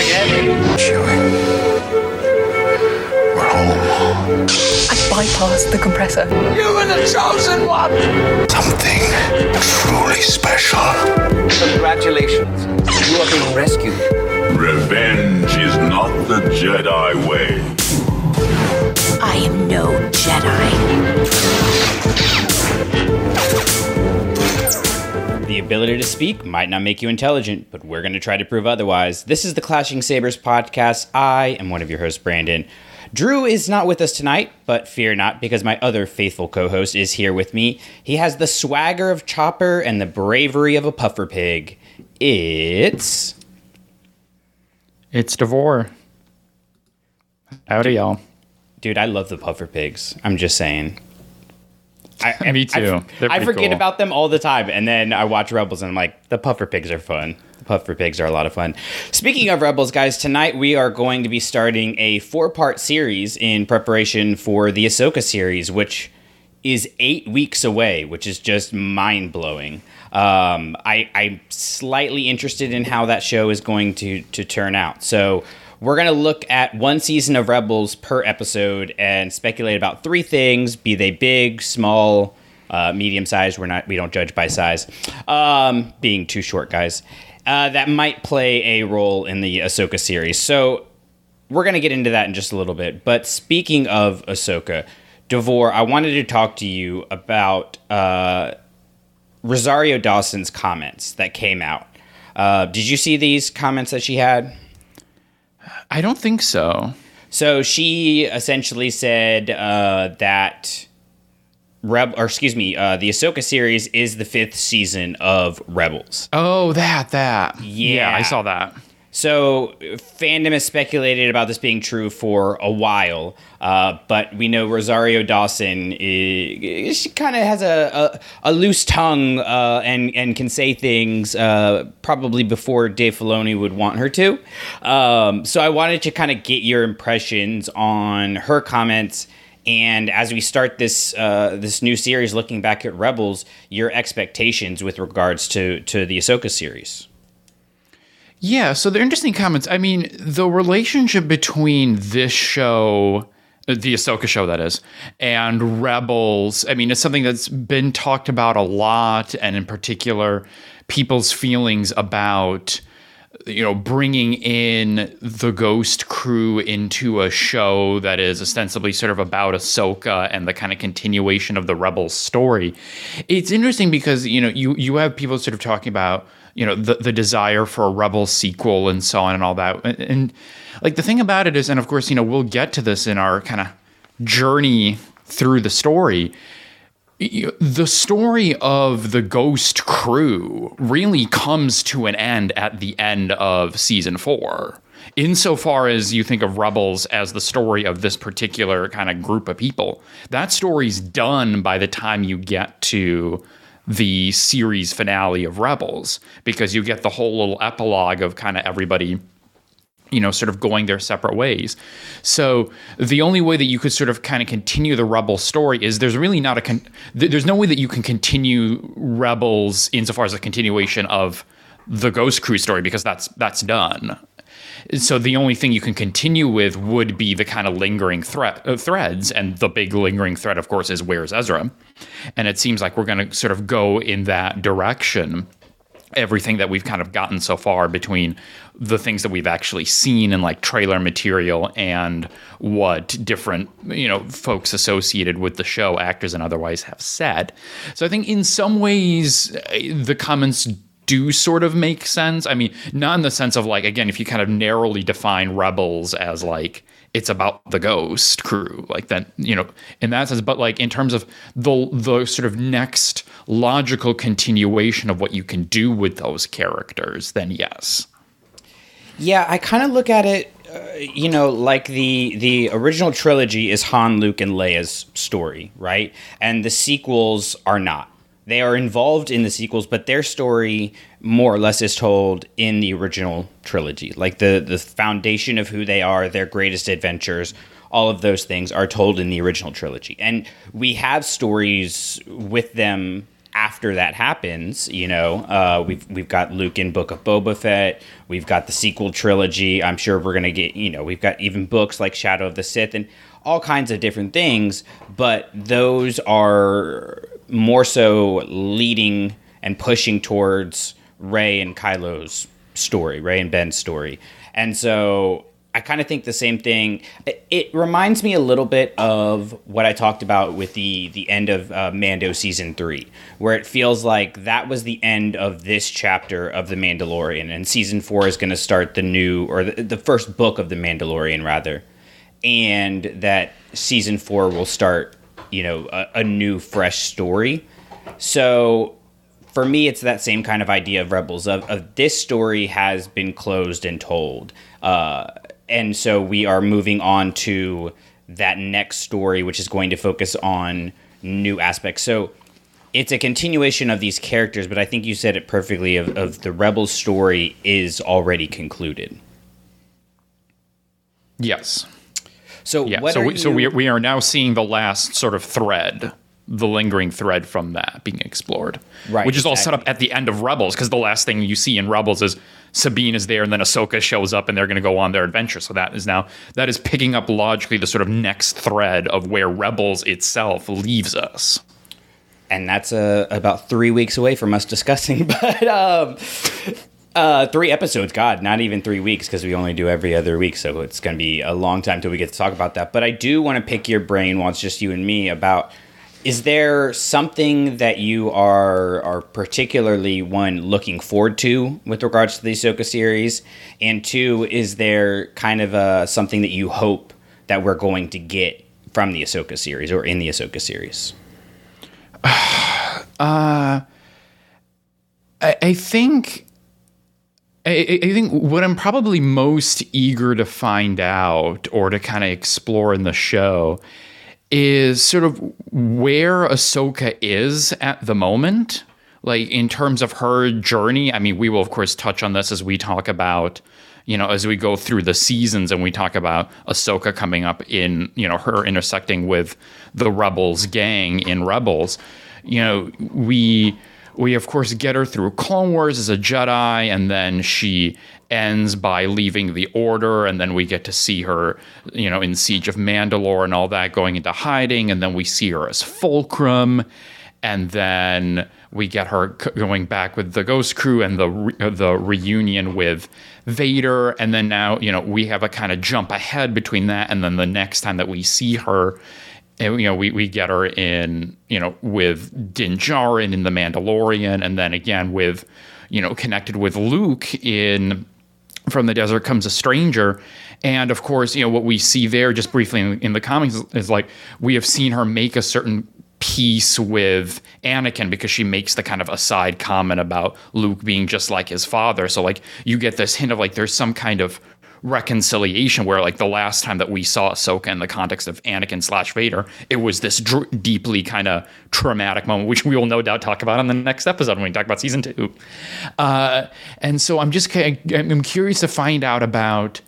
again. Chewie. We're home. I bypassed the compressor. You were the chosen one. Something truly special. Congratulations. You are being rescued. Revenge is not the Jedi way. I am no Jedi. The ability to speak might not make you intelligent, but we're going to try to prove otherwise. This is the Clashing Sabers podcast. I am one of your hosts, Brandon. Drew is not with us tonight, but fear not, because my other faithful co host is here with me. He has the swagger of Chopper and the bravery of a puffer pig. It's. It's Davor. Howdy, y'all. Dude, I love the puffer pigs. I'm just saying. I, Me too. I, I forget cool. about them all the time, and then I watch Rebels, and I'm like, the puffer pigs are fun. The puffer pigs are a lot of fun. Speaking of Rebels, guys, tonight we are going to be starting a four-part series in preparation for the Ahsoka series, which is eight weeks away, which is just mind blowing. Um, I, I'm slightly interested in how that show is going to to turn out. So we're going to look at one season of Rebels per episode and speculate about three things: be they big, small, uh, medium sized. We're not we don't judge by size. Um, being too short, guys. Uh, that might play a role in the Ahsoka series. So we're going to get into that in just a little bit. But speaking of Ahsoka, Davor, I wanted to talk to you about uh, Rosario Dawson's comments that came out. Uh, did you see these comments that she had? I don't think so. So she essentially said uh, that Reb, or excuse me, uh, the Ahsoka series is the fifth season of Rebels. Oh, that, that. Yeah. I saw that. So fandom has speculated about this being true for a while, uh, but we know Rosario Dawson is, she kind of has a, a, a loose tongue uh, and and can say things uh, probably before Dave Filoni would want her to. Um, so I wanted to kind of get your impressions on her comments. And as we start this uh, this new series, looking back at Rebels, your expectations with regards to to the Ahsoka series. Yeah, so they're interesting comments. I mean, the relationship between this show, uh, the Ahsoka show, that is, and Rebels, I mean, it's something that's been talked about a lot, and in particular, people's feelings about, you know, bringing in the Ghost crew into a show that is ostensibly sort of about Ahsoka and the kind of continuation of the Rebels story. It's interesting because, you know, you, you have people sort of talking about, you know the, the desire for a rebel sequel and so on and all that. And, and like the thing about it is and of course you know we'll get to this in our kind of journey through the story the story of the ghost crew really comes to an end at the end of season four insofar as you think of rebels as the story of this particular kind of group of people. That story's done by the time you get to the series finale of Rebels because you get the whole little epilogue of kind of everybody you know sort of going their separate ways. So the only way that you could sort of kind of continue the Rebel story is there's really not a con- there's no way that you can continue Rebels insofar as a continuation of the Ghost Crew story because that's that's done. So the only thing you can continue with would be the kind of lingering threat uh, threads, and the big lingering thread, of course, is where's Ezra, and it seems like we're going to sort of go in that direction. Everything that we've kind of gotten so far between the things that we've actually seen in like trailer material and what different you know folks associated with the show, actors and otherwise, have said. So I think in some ways uh, the comments do sort of make sense. I mean, not in the sense of like, again, if you kind of narrowly define Rebels as like, it's about the ghost crew, like that, you know, in that sense, but like in terms of the the sort of next logical continuation of what you can do with those characters, then yes. Yeah, I kind of look at it, uh, you know, like the the original trilogy is Han, Luke, and Leia's story, right? And the sequels are not. They are involved in the sequels, but their story more or less is told in the original trilogy. Like the the foundation of who they are, their greatest adventures, all of those things are told in the original trilogy. And we have stories with them after that happens, you know, uh, we've we've got Luke in Book of Boba Fett. We've got the sequel trilogy. I'm sure we're gonna get, you know, we've got even books like Shadow of the Sith and all kinds of different things. But those are more so leading and pushing towards Rey and Kylo's story, Rey and Ben's story, and so I kind of think the same thing. It, reminds me a little bit of what I talked about with the the end of uh, Mando season three, where it feels like that was the end of this chapter of the Mandalorian, and season four is going to start the new or the, the first book of the Mandalorian rather, and that season four will start, you know, a, a new fresh story. So for me, it's that same kind of idea of Rebels of, of this story has been closed and told. Uh, and so we are moving on to that next story, which is going to focus on new aspects. So it's a continuation of these characters, but I think you said it perfectly. Of, of the Rebels story is already concluded. Yes. So Yeah. what so we, so we are, we are now seeing the last sort of thread, the lingering thread from that being explored. Right, Which is all set up at the end of Rebels because the last thing you see in Rebels is Sabine is there and then Ahsoka shows up and they're going to go on their adventure. So that is now that is picking up logically the sort of next thread of where Rebels itself leaves us. and that's uh, about three weeks away from us discussing. But um, uh, three episodes, God, not even three weeks because we only do every other week, so it's going to be a long time till we get to talk about that. But I do want to pick your brain while it's just you and me about. Is there something that you are are particularly one looking forward to with regards to the Ahsoka series, and two, is there kind of uh, something that you hope that we're going to get from the Ahsoka series or in the Ahsoka series? Uh, I, I think I, I think what I'm probably most eager to find out or to kind of explore in the show is sort of where Ahsoka is at the moment, like in terms of her journey. I mean, we will of course touch on this as we talk about, you know, as we go through the seasons and we talk about Ahsoka coming up in, you know, her intersecting with the Rebels gang in Rebels. You know, we we of course get her through Clone Wars as a Jedi, and then she ends by leaving the Order, and then we get to see her, you know, in Siege of Mandalore and all that, going into hiding, and then we see her as Fulcrum, and then we get her going back with the Ghost Crew and the re- uh, the reunion with Vader, and then now you know we have a kind of jump ahead between that and then the next time that we see her and, you know, we, we get her in, you know, with Din Djarin in The Mandalorian, and then again with, you know, connected with Luke in From the Desert Comes a Stranger. And of course, you know, what we see there just briefly in, in the comics is, is like we have seen her make a certain peace with Anakin because she makes the kind of aside comment about Luke being just like his father. So like you get this hint of like there's some kind of reconciliation where like the last time that we saw Ahsoka in the context of Anakin slash Vader, it was this dr- deeply kind of traumatic moment, which we will no doubt talk about on the next episode when we talk about season two. Uh, and so I'm just I'm curious to find out about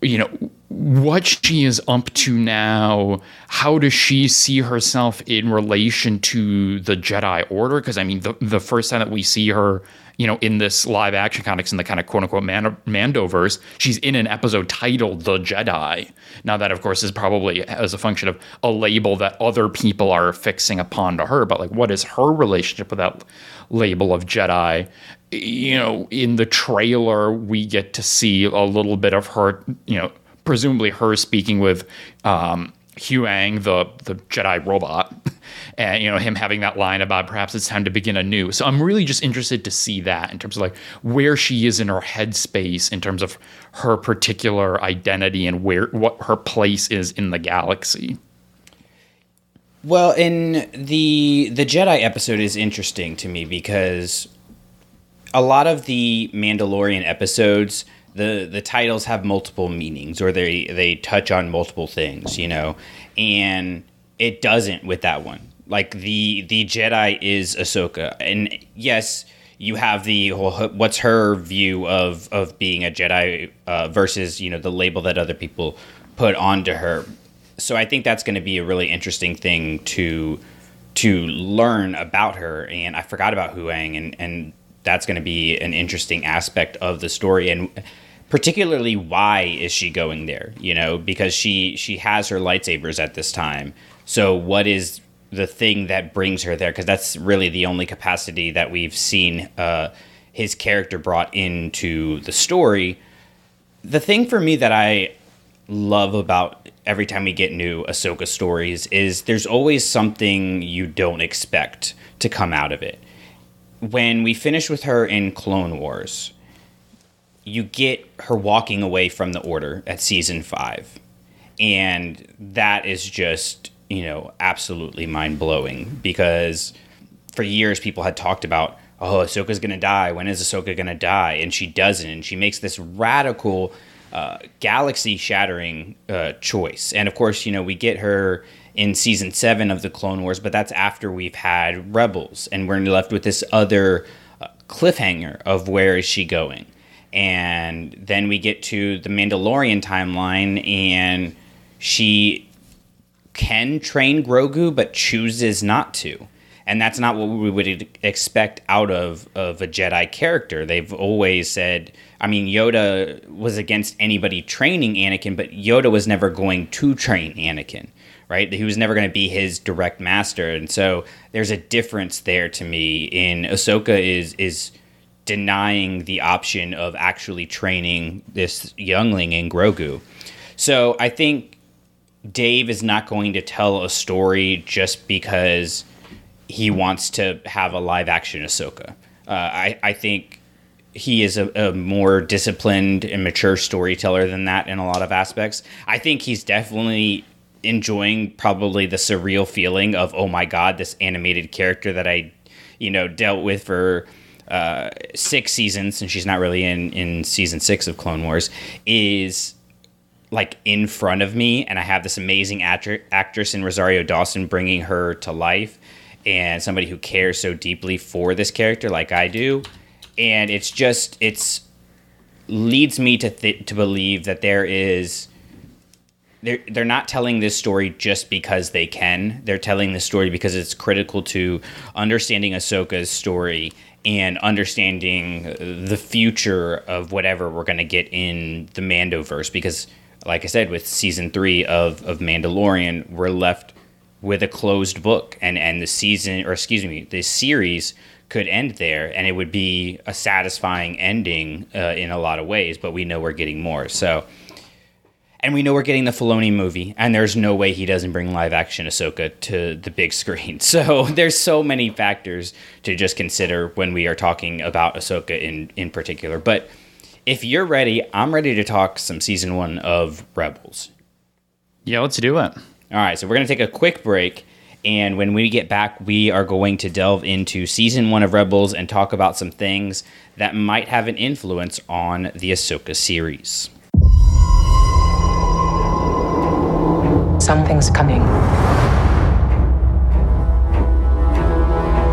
you know what she is up to now how does she see herself in relation to the jedi order? Because i mean the, the first time that we see her you know in this live action context in the kind of quote unquote Man- mandoverse she's in an episode titled the jedi. Now that of course is probably as a function of a label that other people are fixing upon to her but like what is her relationship with that label of jedi? You know, in the trailer, we get to see a little bit of her, you know, presumably her speaking with um, Huyang, the the Jedi robot, and you know him having that line about perhaps it's time to begin anew. So I'm really just interested to see that in terms of like where she is in her headspace in terms of her particular identity and where what her place is in the galaxy. Well, in the the Jedi episode is interesting to me because a lot of the Mandalorian episodes, the the titles have multiple meanings or they they touch on multiple things, you know, and it doesn't with that one. Like the the Jedi is Ahsoka, and yes, you have the whole what's her view of of being a Jedi uh, versus you know the label that other people put onto her. So I think that's going to be a really interesting thing to to learn about her. And I forgot about Huyang, and and that's going to be an interesting aspect of the story and particularly why is she going there you know? Because she she has her lightsabers at this time. So what is the thing that brings her there? Because that's really the only capacity that we've seen uh, his character brought into the story. The thing for me that i love about every time we get new ahsoka stories is there's always something you don't expect to come out of it. When we finish with her in Clone Wars, you get her walking away from the Order at season five. And that is just, you know, absolutely mind blowing because for years people had talked about, oh, Ahsoka's going to die. When is Ahsoka going to die? And she doesn't. And she makes this radical, uh, galaxy shattering uh, choice. And of course, you know, we get her in season seven of the Clone Wars, but that's after we've had Rebels, and we're left with this other uh, cliffhanger of where is she going. And then we get to the Mandalorian timeline, and she can train Grogu, but chooses not to. And that's not what we would expect out of, of a Jedi character. They've always said, I mean, Yoda was against anybody training Anakin, but Yoda was never going to train Anakin right? He was never going to be his direct master, and so there's a difference there to me. In Ahsoka is is denying the option of actually training this youngling in Grogu. So I think Dave is not going to tell a story just because he wants to have a live action Ahsoka. Uh, I, I think he is a, a, more disciplined and mature storyteller than that in a lot of aspects. I think he's definitely enjoying probably the surreal feeling of oh my god this animated character that i you know dealt with for uh, six seasons and she's not really in in season six of clone wars is like in front of me and i have this amazing actor, actress in rosario dawson bringing her to life and somebody who cares so deeply for this character like i do and it's just it's leads me to th- to believe that there is they're they're not telling this story just because they can. They're telling this story because it's critical to understanding Ahsoka's story and understanding the future of whatever we're going to get in the Mandoverse. Because, like I said, with season three of of Mandalorian, we're left with a closed book, and and the season, or excuse me, the series could end there, and it would be a satisfying ending uh, in a lot of ways. But we know we're getting more, so and we know we're getting the Filoni movie, and there's no way he doesn't bring live action Ahsoka to the big screen. So there's so many factors to just consider when we are talking about Ahsoka in in particular. But if you're ready, I'm ready to talk some season one of Rebels. Yeah, let's do it. All right, so we're gonna take a quick break. And when we get back, we are going to delve into season one of Rebels and talk about some things that might have an influence on the Ahsoka series. Something's coming.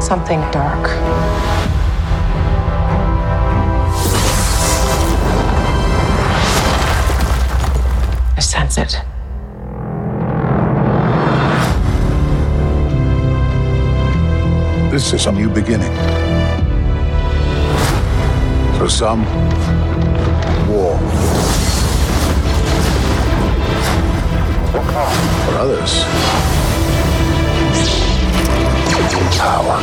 Something dark. I sense it. This is a new beginning. For some, war. For others, power.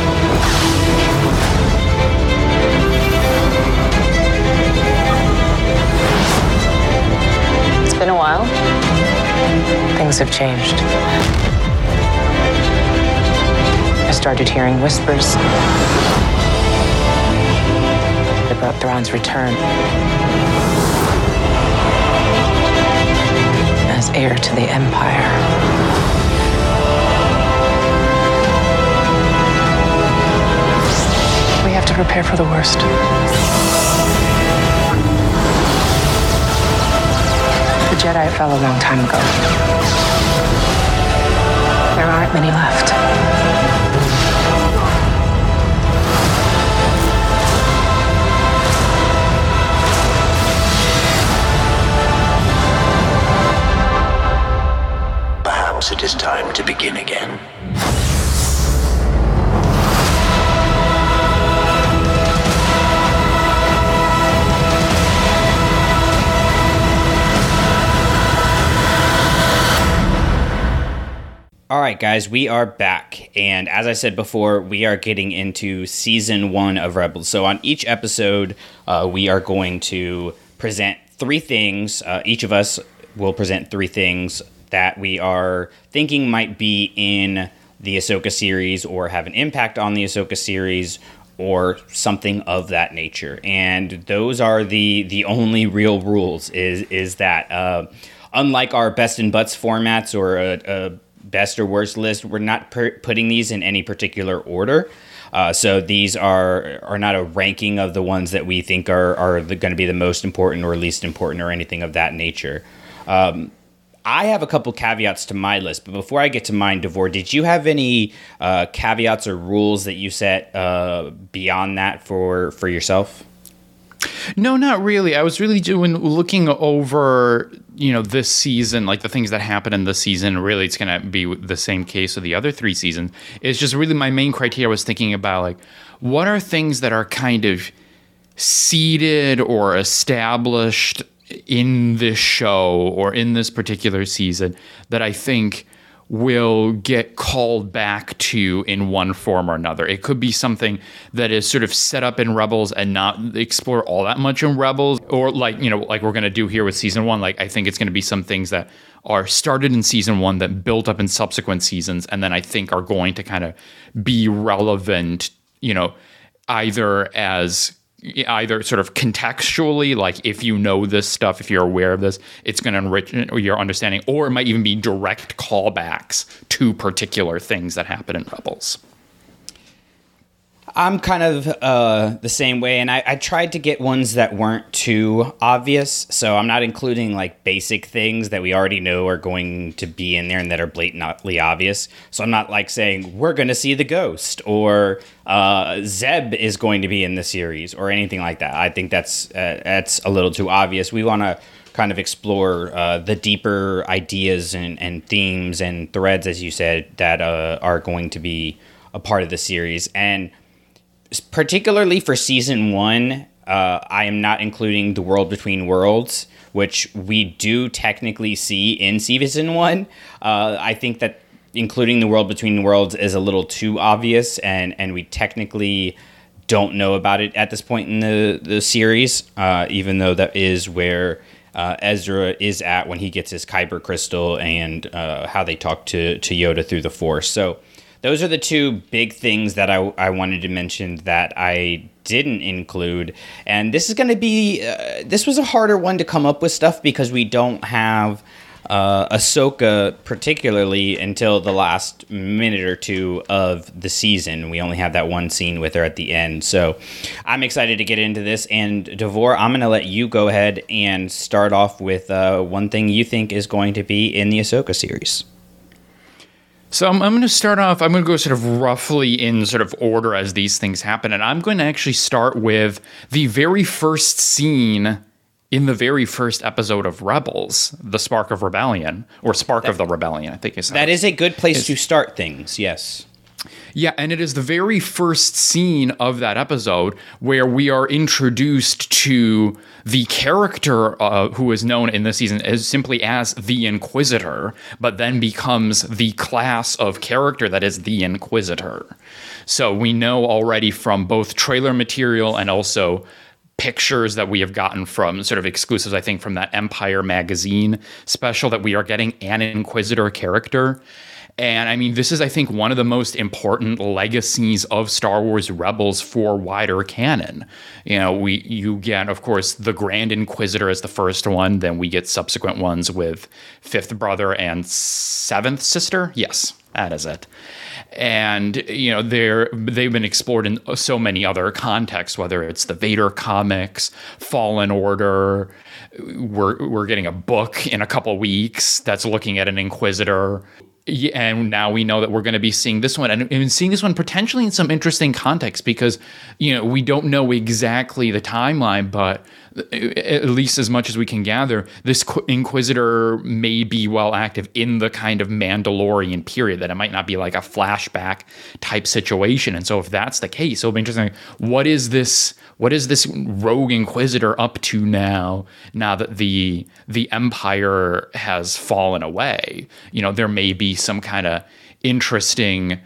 It's been a while. Things have changed. I started hearing whispers about Thrawn's return. Heir to the Empire. We have to prepare for the worst. The Jedi fell a long time ago. There aren't many left. it is time to begin again. All right, guys, we are back. And as I said before, we are getting into season one of Rebels. So, on each episode, uh, we are going to present three things. Uh, each of us will present three things that we are thinking might be in the Ahsoka series or have an impact on the Ahsoka series or something of that nature. And those are the the only real rules. Is is that uh, unlike our best and butts formats or a, a best or worst list, we're not per- putting these in any particular order. Uh, so these are are not a ranking of the ones that we think are are going to be the most important or least important or anything of that nature. Um, I have a couple caveats to my list, but before I get to mine, Davor, did you have any uh, caveats or rules that you set uh, beyond that for for yourself? No, not really. I was really doing looking over, you know, this season, like the things that happen in this season. Really, it's going to be the same case of the other three seasons. It's just really my main criteria was thinking about like what are things that are kind of seeded or established in this show or in this particular season that I think will get called back to in one form or another. It could be something that is sort of set up in Rebels and not explore all that much in Rebels, or like, you know, like we're going to do here with season one. Like, I think it's going to be some things that are started in season one that built up in subsequent seasons, and then I think are going to kind of be relevant, you know, either as either sort of contextually, like if you know this stuff, if you're aware of this, it's going to enrich your understanding, or it might even be direct callbacks to particular things that happen in Rebels. I'm kind of uh, the same way, and I, I, tried to get ones that weren't too obvious. So I'm not including like basic things that we already know are going to be in there and that are blatantly obvious. So I'm not like saying we're going to see the ghost or uh, Zeb is going to be in the series or anything like that. I think that's uh, that's a little too obvious. We want to kind of explore uh, the deeper ideas and, and themes and threads, as you said, that uh, are going to be a part of the series and particularly for season one, uh, I am not including the world between worlds, which we do technically see in season one. Uh, I think that including the world between worlds is a little too obvious, and and we technically don't know about it at this point in the the series, uh, even though that is where. Uh, Ezra is at when he gets his Kyber crystal and uh, how they talk to, to Yoda through the Force. So those are the two big things that I, I wanted to mention that I didn't include. And this is going to be, uh, this was a harder one to come up with stuff because we don't have uh, Ahsoka particularly until the last minute or two of the season. We only have that one scene with her at the end. So I'm excited to get into this. And Davor, I'm going to let you go ahead and start off with uh, one thing you think is going to be in the Ahsoka series. So I'm, I'm going to start off. I'm going to go sort of roughly in sort of order as these things happen, and I'm going to actually start with the very first scene in the very first episode of Rebels, the Spark of Rebellion or Spark that, of the Rebellion. I think is that is a good place to start things. Yes. Yeah, and it is the very first scene of that episode where we are introduced to the character uh, who is known in this season as simply as the Inquisitor, but then becomes the class of character that is the Inquisitor. So we know already from both trailer material and also pictures that we have gotten from sort of exclusives, I think, from that Empire magazine special that we are getting an Inquisitor character. And I mean, this is, I think, one of the most important legacies of Star Wars Rebels for wider canon. You know, we you get, of course, the Grand Inquisitor as the first one, then we get subsequent ones with Fifth Brother and Seventh Sister. Yes, that is it. And you know, they're they've been explored in so many other contexts, whether it's the Vader comics, Fallen Order. We're we're getting a book in a couple weeks that's looking at an Inquisitor and now we know that we're going to be seeing this one and, and, seeing this one potentially in some interesting context because you know we don't know exactly the timeline but at least as much as we can gather, this Inquisitor may be well active in the kind of Mandalorian period, that it might not be like a flashback type situation. And so, if that's the case, it'll be interesting. What is this? What is this rogue Inquisitor up to now? Now that the the Empire has fallen away, you know, there may be some kind of interesting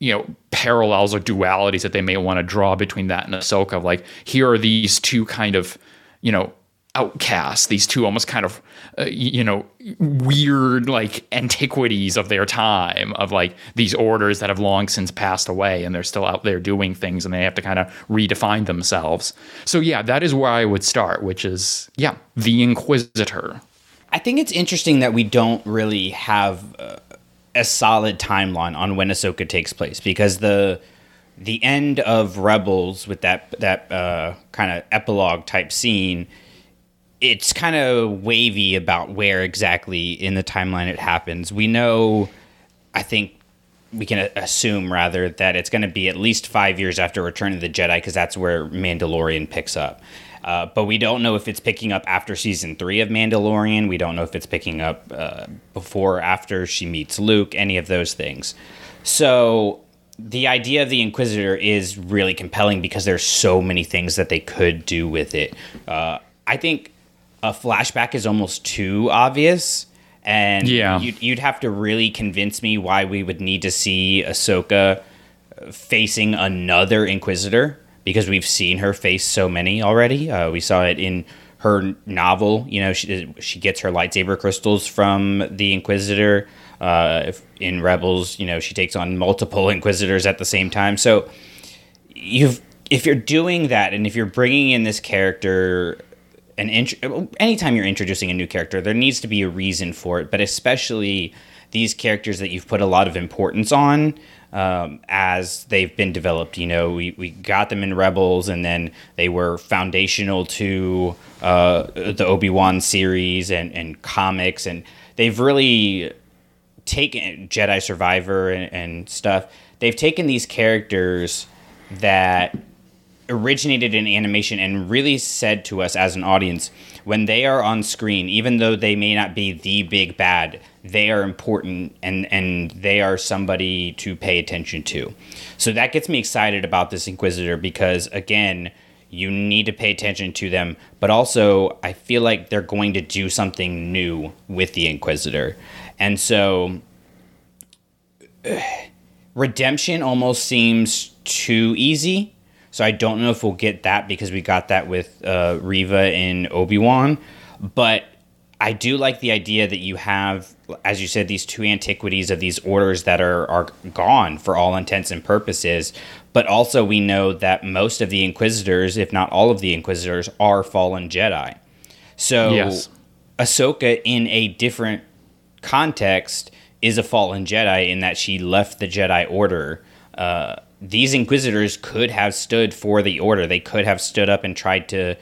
you know parallels or dualities that they may want to draw between that and Ahsoka. Like here are these two kind of you know outcasts, these two almost kind of uh, you know weird like antiquities of their time of like these orders that have long since passed away and they're still out there doing things and they have to kind of redefine themselves. So yeah, that is where I would start, which is yeah, the Inquisitor. I think it's interesting that we don't really have uh, a solid timeline on when Ahsoka takes place because the the end of Rebels with that that uh, kind of epilogue type scene, it's kind of wavy about where exactly in the timeline it happens. We know, I think we can assume rather that it's going to be at least five years after Return of the Jedi because that's where Mandalorian picks up. Uh, but we don't know if it's picking up after season three of Mandalorian. We don't know if it's picking up uh, before or after she meets Luke, any of those things. So the idea of the Inquisitor is really compelling because there's so many things that they could do with it. Uh, I think a flashback is almost too obvious. And Yeah. you'd, you'd have to really convince me why we would need to see Ahsoka facing another Inquisitor because we've seen her face so many already. Uh, we saw it in her novel. You know, she she gets her lightsaber crystals from the Inquisitor. Uh, if- in Rebels, you know, she takes on multiple Inquisitors at the same time. So you've if you're doing that, and if you're bringing in this character. An int- anytime you're introducing a new character, there needs to be a reason for it, but especially these characters that you've put a lot of importance on um, as they've been developed. You know, we, we got them in Rebels, and then they were foundational to uh, the Obi Wan series and, and comics, and they've really taken Jedi Survivor and, and stuff. They've taken these characters that originated in animation and really said to us as an audience when they are on screen even though they may not be the big bad they are important and and they are somebody to pay attention to so that gets me excited about this inquisitor because again you need to pay attention to them but also i feel like they're going to do something new with the inquisitor and so redemption almost seems too easy. So I don't know if we'll get that because we got that with uh, Reva in Obi Wan. But I do like the idea that you have, as you said, these two antiquities of these orders that are, are gone for all intents and purposes. But also, we know that most of the Inquisitors, if not all of the Inquisitors, are fallen Jedi. So Yes. Ahsoka, in a different context, is a fallen Jedi in that she left the Jedi Order. Uh, these Inquisitors could have stood for the Order. They could have stood up and tried to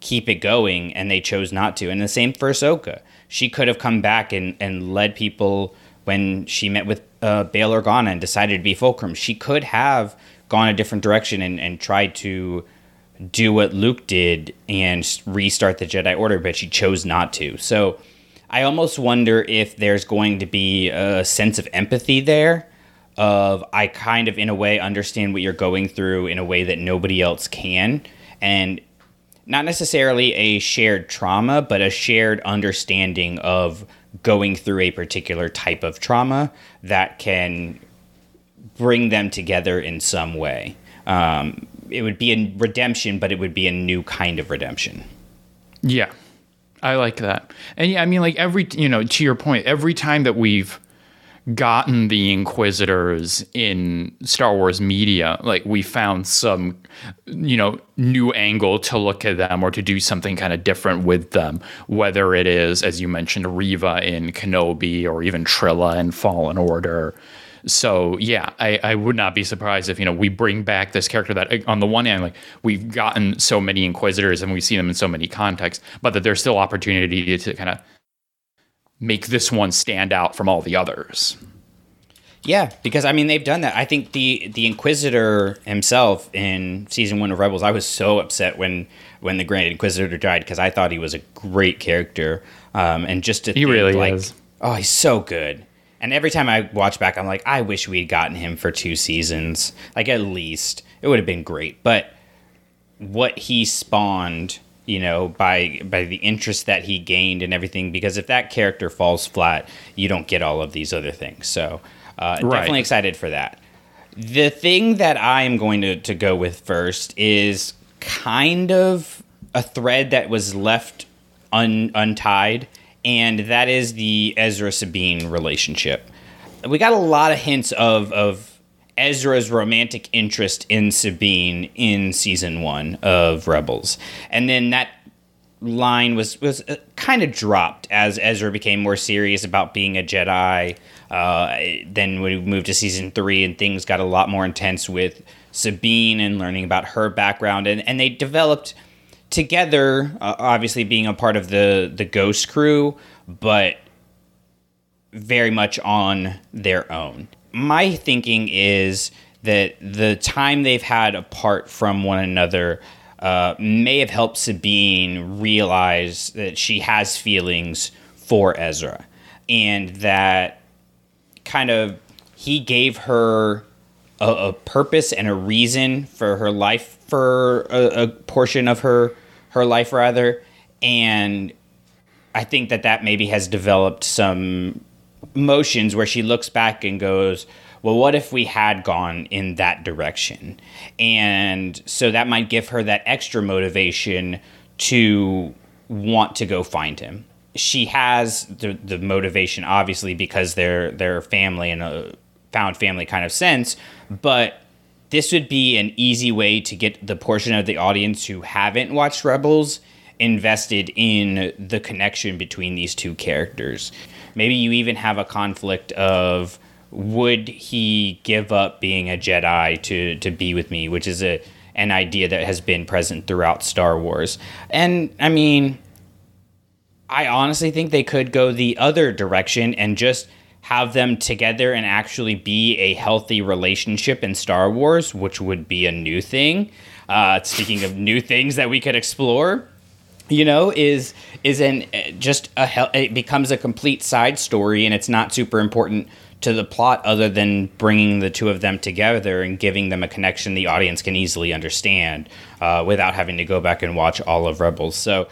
keep it going, and they chose not to. And the same for Ahsoka. She could have come back and, and led people when she met with uh, Bail Organa and decided to be Fulcrum. She could have gone a different direction and, and tried to do what Luke did and restart the Jedi Order, but she chose not to. So I almost wonder if there's going to be a sense of empathy there of I kind of in a way understand what you're going through in a way that nobody else can and not necessarily a shared trauma, but a shared understanding of going through a particular type of trauma that can bring them together in some way. Um, it would be a redemption, but it would be a new kind of redemption. Yeah, I like that. And yeah, I mean, like every, you know, to your point, every time that we've gotten the Inquisitors in Star Wars media, like we found some, you know, new angle to look at them or to do something kind of different with them. Whether it is, as you mentioned, Reva in Kenobi or even Trilla in Fallen Order. So yeah, I, I would not be surprised if you know we bring back this character that on the one hand like we've gotten so many Inquisitors and we see them in so many contexts, but that there's still opportunity to kind of make this one stand out from all the others. Yeah, because I mean they've done that. I think the the Inquisitor himself in season one of Rebels, I was so upset when when the Grand Inquisitor died because I thought he was a great character. Um, and just to He think, really like, is. Oh, he's so good. And every time I watch back, I'm like, I wish we had gotten him for two seasons, like at least. It would have been great. But what he spawned, you know, by by the interest that he gained and everything. Because if that character falls flat, you don't get all of these other things. So uh, Right. definitely excited for that. The thing that I'm going to, to go with first is kind of a thread that was left un, untied, and that is the Ezra Sabine relationship. We got a lot of hints of, of Ezra's romantic interest in Sabine in season one of Rebels, and then that line was was uh, kind of dropped as Ezra became more serious about being a Jedi. Uh, then we moved to season three, and things got a lot more intense with Sabine and learning about her background, and and they developed together. Uh, obviously, being a part of the the Ghost crew, but very much on their own. My thinking is that the time they've had apart from one another uh, may have helped Sabine realize that she has feelings for Ezra and that kind of he gave her a, a purpose and a reason for her life for a, a portion of her her life rather and I think that that maybe has developed some emotions where she looks back and goes, well, what if we had gone in that direction? And so that might give her that extra motivation to want to go find him. She has the, the motivation, obviously, because they're, they're family in a found family kind of sense, but this would be an easy way to get the portion of the audience who haven't watched Rebels invested in the connection between these two characters. Maybe you even have a conflict of would he give up being a Jedi to to be with me, which is a an idea that has been present throughout Star Wars. And I mean, I honestly think they could go the other direction and just have them together and actually be a healthy relationship in Star Wars, which would be a new thing. Uh, speaking of new things that we could explore, you know, is is an uh, just a it becomes a complete side story, and it's not super important to the plot other than bringing the two of them together and giving them a connection the audience can easily understand uh, without having to go back and watch all of Rebels. So.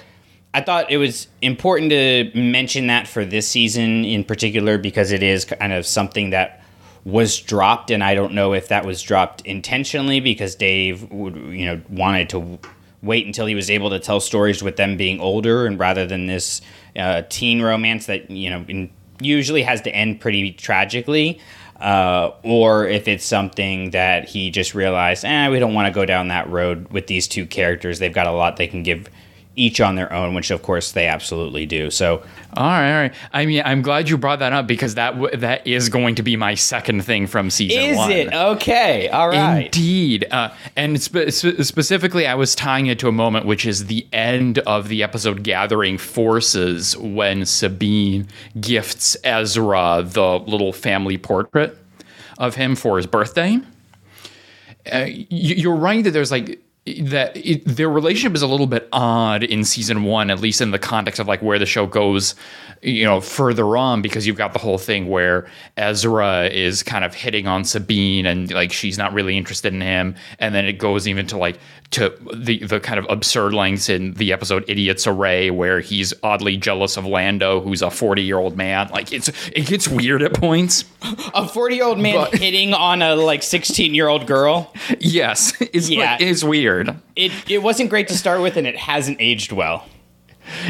I thought it was important to mention that for this season in particular because it is kind of something that was dropped, and I don't know if that was dropped intentionally because Dave would, you know, wanted to wait until he was able to tell stories with them being older, and rather than this uh, teen romance that you know in, usually has to end pretty tragically. Uh, or if it's something that he just realized, eh, we don't want to go down that road with these two characters. They've got a lot they can give each on their own, which of course they absolutely do. So All right, all right. I mean, I'm glad you brought that up because that w- that is going to be my second thing from season is one. it okay? All right. Indeed. Uh, and spe- spe- specifically, I was tying it to a moment which is the end of the episode Gathering Forces when Sabine gifts Ezra the little family portrait of him for his birthday. Uh, you're right that there's like that it, their relationship is a little bit odd in season one, at least in the context of like where the show goes, you know, further on, because you've got the whole thing where Ezra is kind of hitting on Sabine and like she's not really interested in him, and then it goes even to like to the the kind of absurd lengths in the episode "Idiot's Array," where he's oddly jealous of Lando, who's a forty year old man. Like it's it gets weird at points. A 40 year old man But- hitting on a like 16 year old girl. Yes, it's Yeah. like, it's weird. It, it wasn't great to start with, and it hasn't aged well.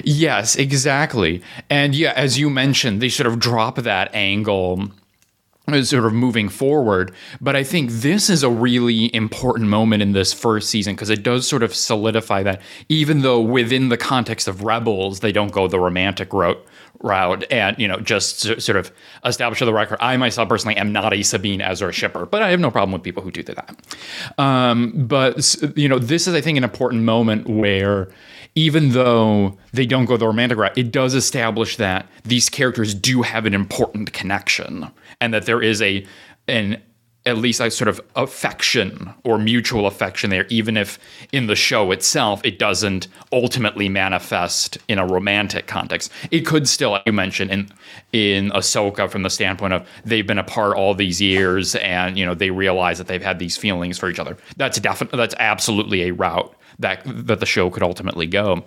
Yes, exactly. And yeah, as you mentioned, they sort of drop that angle uh, sort of moving forward. But I think this is a really important moment in this first season because it does sort of solidify that even though within the context of Rebels, they don't go the romantic route route and you know just sort of establish the record. I myself personally am not a sabine ezra shipper but i have no problem with people who do that. Um, but you know this is i think an important moment where even though they don't go the romantic route, it does establish that these characters do have an important connection and that there is a an at least a sort of affection or mutual affection there, even if in the show itself it doesn't ultimately manifest in a romantic context. It could still, like you mentioned, in in Ahsoka from the standpoint of they've been apart all these years and you know they realize that they've had these feelings for each other. That's definitely that's absolutely a route that that the show could ultimately go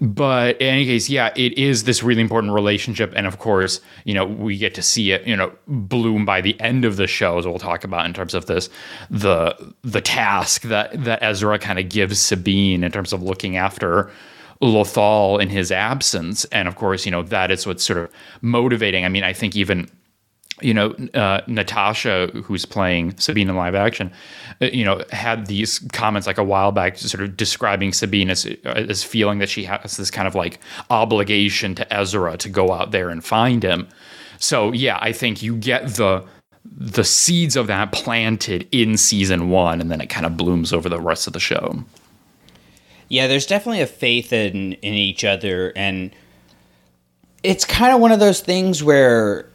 but in any case, yeah, it is this really important relationship, and of course, you know, we get to see it, you know, bloom by the end of the show, as we'll talk about in terms of this, the the task that that Ezra kind of gives Sabine in terms of looking after Lothal in his absence, and of course, you know, that is what's sort of motivating. I mean, I think even you know, uh, Natasha, who's playing Sabine in live action, uh, you know, had these comments like a while back, sort of describing Sabine as, as feeling that she has this kind of like obligation to Ezra to go out there and find him. So yeah, I think you get the the seeds of that planted in season one, and then it kind of blooms over the rest of the show. Yeah, there's definitely a faith in in each other, and it's kind of one of those things where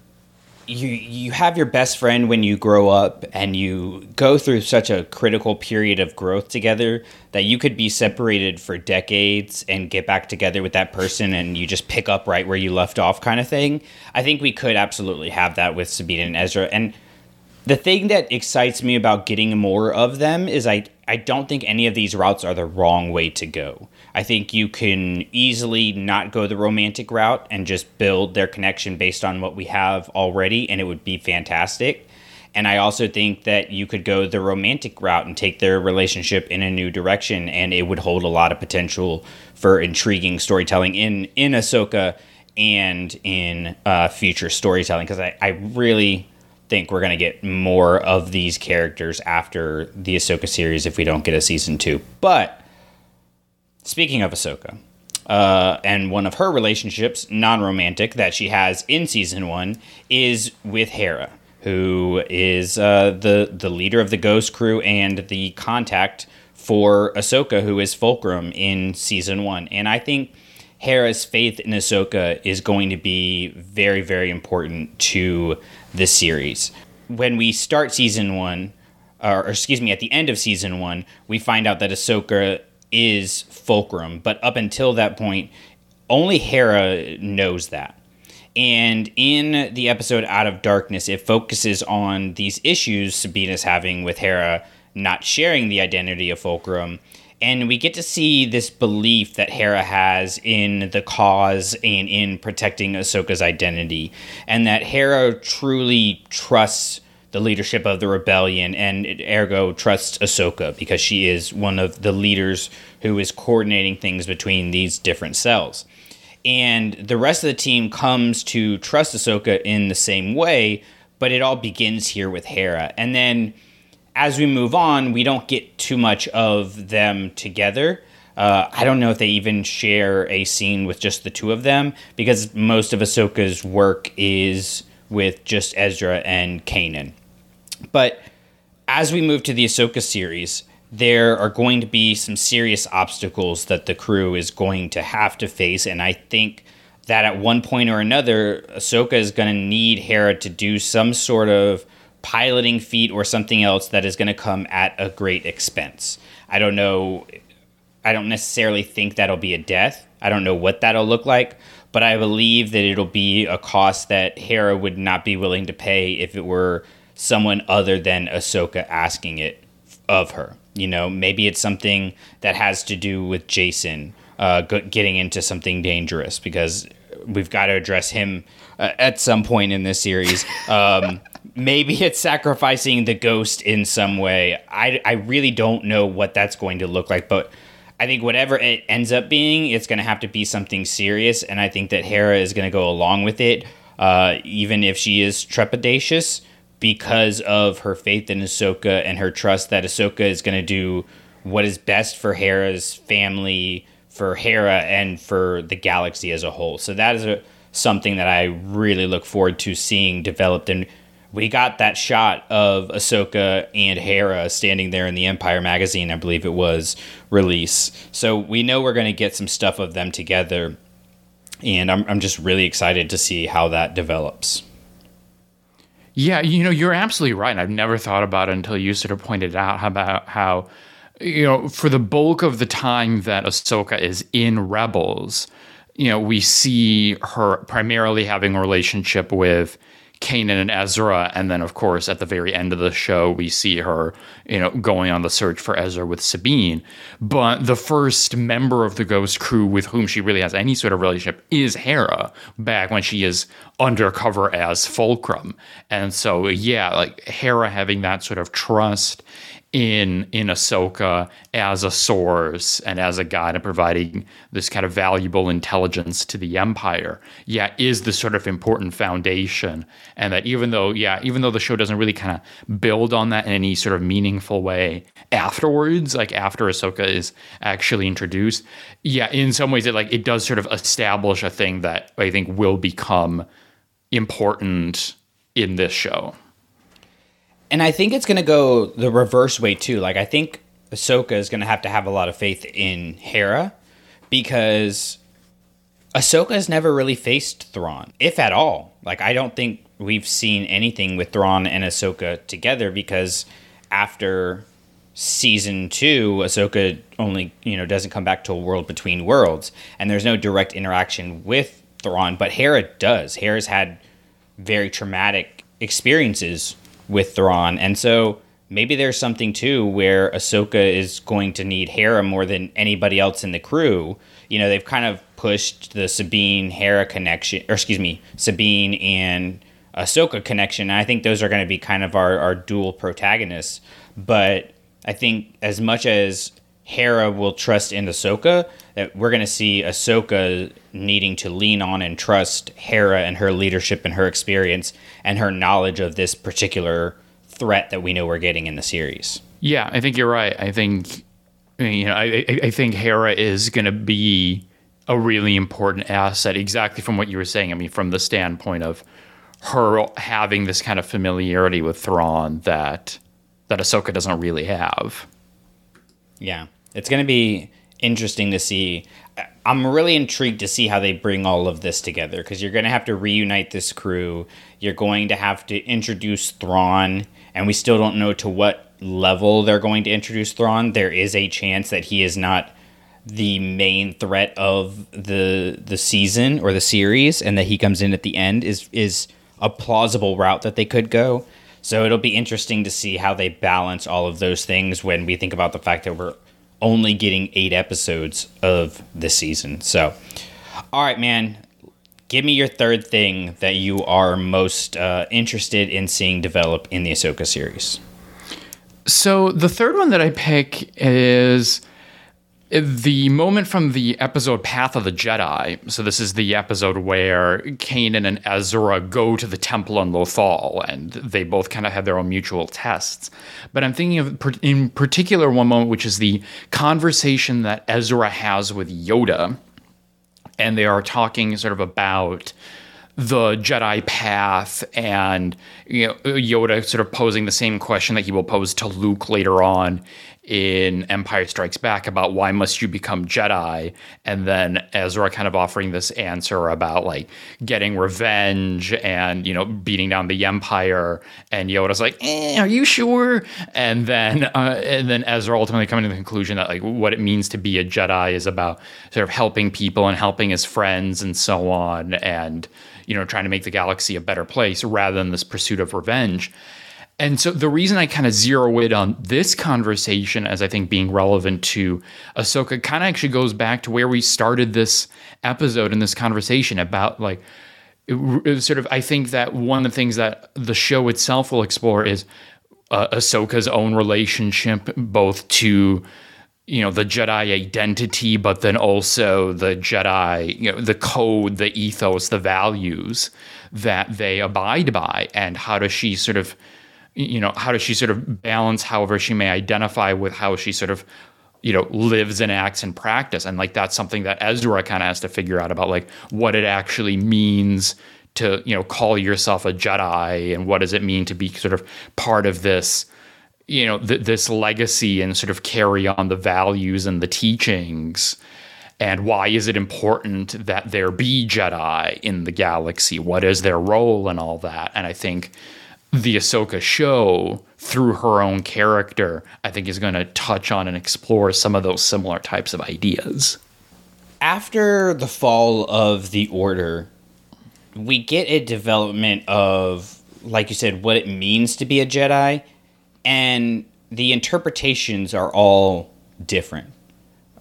you you have your best friend when you grow up and you go through such a critical period of growth together that you could be separated for decades and get back together with that person and you just pick up right where you left off kind of thing. I think we could absolutely have that with Sabine and Ezra and the thing that excites me about getting more of them is I I don't think any of these routes are the wrong way to go. I think you can easily not go the romantic route and just build their connection based on what we have already, and it would be fantastic. And I also think that you could go the romantic route and take their relationship in a new direction, and it would hold a lot of potential for intriguing storytelling in in Ahsoka and in uh, future storytelling. Because I, I really think we're going to get more of these characters after the Ahsoka series if we don't get a season two. But Speaking of Ahsoka, uh, and one of her relationships, non romantic, that she has in season one is with Hera, who is uh, the, the leader of the Ghost crew and the contact for Ahsoka, who is Fulcrum in season one. And I think Hera's faith in Ahsoka is going to be very, very important to the series. When we start season one, or, or excuse me, at the end of season one, we find out that Ahsoka is fulcrum, but up until that point, only Hera knows that. And in the episode Out of Darkness, it focuses on these issues Sabine is having with Hera not sharing the identity of Fulcrum. And we get to see this belief that Hera has in the cause and in protecting Ahsoka's identity. And that Hera truly trusts the leadership of the rebellion, and ergo trusts Ahsoka because she is one of the leaders who is coordinating things between these different cells. And the rest of the team comes to trust Ahsoka in the same way, but it all begins here with Hera. And then as we move on, we don't get too much of them together. Uh, I don't know if they even share a scene with just the two of them because most of Ahsoka's work is with just Ezra and Kanan. But as we move to the Ahsoka series, there are going to be some serious obstacles that the crew is going to have to face. And I think that at one point or another, Ahsoka is going to need Hera to do some sort of piloting feat or something else that is going to come at a great expense. I don't know. I don't necessarily think that'll be a death. I don't know what that'll look like, but I believe that it'll be a cost that Hera would not be willing to pay if it were someone other than Ahsoka asking it of her. You know, maybe it's something that has to do with Jacen uh, getting into something dangerous because we've got to address him uh, at some point in this series. Um, maybe it's sacrificing the ghost in some way. I, I really don't know what that's going to look like, but I think whatever it ends up being, it's going to have to be something serious. And I think that Hera is going to go along with it, uh, even if she is trepidatious because of her faith in Ahsoka and her trust that Ahsoka is going to do what is best for Hera's family, for Hera, and for the galaxy as a whole. So that is a, something that I really look forward to seeing developed. And we got that shot of Ahsoka and Hera standing there in the Empire magazine, I believe it was, release. So we know we're going to get some stuff of them together. And I'm, I'm just really excited to see how that develops. Yeah, you know, you're absolutely right. I've never thought about it until you sort of pointed out about how, you know, for the bulk of the time that Ahsoka is in Rebels, you know, we see her primarily having a relationship with Kanan and Ezra, and then of course at the very end of the show we see her, you know, going on the search for Ezra with Sabine. But the first member of the Ghost crew with whom she really has any sort of relationship is Hera, back when she is undercover as Fulcrum. And so yeah, like Hera having that sort of trust in in Ahsoka as a source and as a guide and providing this kind of valuable intelligence to the Empire, yeah, is the sort of important foundation. And that even though, yeah, even though the show doesn't really kind of build on that in any sort of meaningful way afterwards, like after Ahsoka is actually introduced, yeah, in some ways it like it does sort of establish a thing that I think will become important in this show. And I think it's going to go the reverse way too. Like I think Ahsoka is going to have to have a lot of faith in Hera because Ahsoka has never really faced Thrawn, if at all. Like I don't think we've seen anything with Thrawn and Ahsoka together because after season two, Ahsoka only you know doesn't come back to a world between worlds, and there's no direct interaction with Thrawn. But Hera does. Hera's had very traumatic experiences with Thrawn, and so maybe there's something too where Ahsoka is going to need Hera more than anybody else in the crew. You know, they've kind of pushed the Sabine Hera connection, or excuse me, Sabine and Ahsoka connection. And I think those are going to be kind of our, our dual protagonists. But I think as much as Hera will trust in Ahsoka, that we're going to see Ahsoka needing to lean on and trust Hera and her leadership and her experience and her knowledge of this particular threat that we know we're getting in the series. Yeah, I think you're right. I think you know, I, I think Hera is going to be a really important asset, exactly from what you were saying. I mean, from the standpoint of her having this kind of familiarity with Thrawn that that Ahsoka doesn't really have. Yeah, it's going to be interesting to see. I'm really intrigued to see how they bring all of this together because you're going to have to reunite this crew. You're going to have to introduce Thrawn, and we still don't know to what level they're going to introduce Thrawn. There is a chance that he is not the main threat of the the season or the series, and that he comes in at the end is is a plausible route that they could go. So it'll be interesting to see how they balance all of those things when we think about the fact that we're only getting eight episodes of this season. So, all right, man, give me your third thing that you are most uh, interested in seeing develop in the Ahsoka series. So the third one that I pick is the moment from the episode Path of the Jedi. So this is the episode where Kanan and Ezra go to the temple on Lothal, and they both kind of have their own mutual tests. But I'm thinking of in particular one moment, which is the conversation that Ezra has with Yoda, and they are talking sort of about the Jedi path and you know Yoda sort of posing the same question that he will pose to Luke later on in Empire Strikes Back about why must you become Jedi? And then Ezra kind of offering this answer about like getting revenge and you know beating down the Empire. And Yoda's like eh, are you sure? And then uh, and then Ezra ultimately coming to the conclusion that like what it means to be a Jedi is about sort of helping people and helping his friends and so on and you know trying to make the galaxy a better place rather than this pursuit of revenge and so the reason I kind of zero in on this conversation as I think being relevant to Ahsoka kind of actually goes back to where we started this episode and this conversation about like it, it sort of I think that one of the things that the show itself will explore is uh, Ahsoka's own relationship both to you know the Jedi identity, but then also the Jedi, you know, the code, the ethos, the values that they abide by, and how does she sort of you know, how does she sort of balance however she may identify with how she sort of, you know, lives and acts in practice. And like that's something that Ezra kind of has to figure out about like what it actually means to, you know, call yourself a Jedi and what does it mean to be sort of part of this, you know, th- this legacy and sort of carry on the values and the teachings. And why is it important that there be Jedi in the galaxy? What is their role and all that? And I think the Ahsoka show through her own character, I think is going to touch on and explore some of those similar types of ideas. After the fall of the Order, we get a development of, like you said, what it means to be a Jedi, and the interpretations are all different.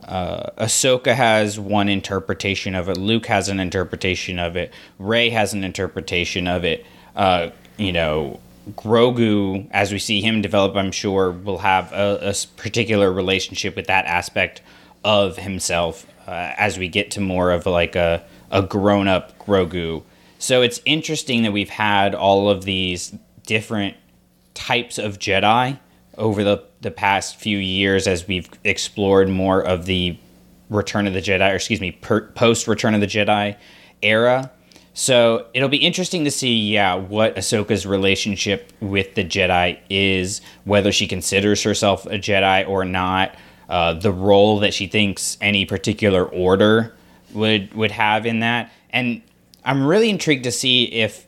Uh, Ahsoka has one interpretation of it. Luke has an interpretation of it. Rey has an interpretation of it. Uh, you know, Grogu, as we see him develop, I'm sure will have a particular relationship with that aspect of himself uh, as we get to more of like a, a grown up Grogu. So it's interesting that we've had all of these different types of Jedi over the, the past few years as we've explored more of the Return of the Jedi, or excuse me, per, post Return of the Jedi era. So it'll be interesting to see, yeah, what Ahsoka's relationship with the Jedi is, whether she considers herself a Jedi or not, uh, the role that she thinks any particular order would would have in that, and I'm really intrigued to see if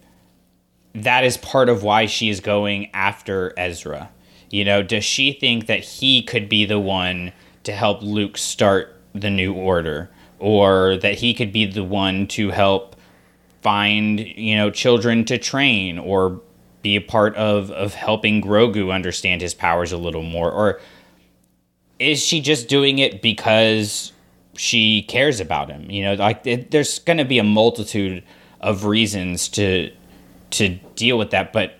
that is part of why she is going after Ezra. You know, does she think that he could be the one to help Luke start the new order or that he could be the one to help find, you know, children to train or be a part of of helping Grogu understand his powers a little more or is she just doing it because she cares about him? You know, like it, there's going to be a multitude of reasons to to deal with that, but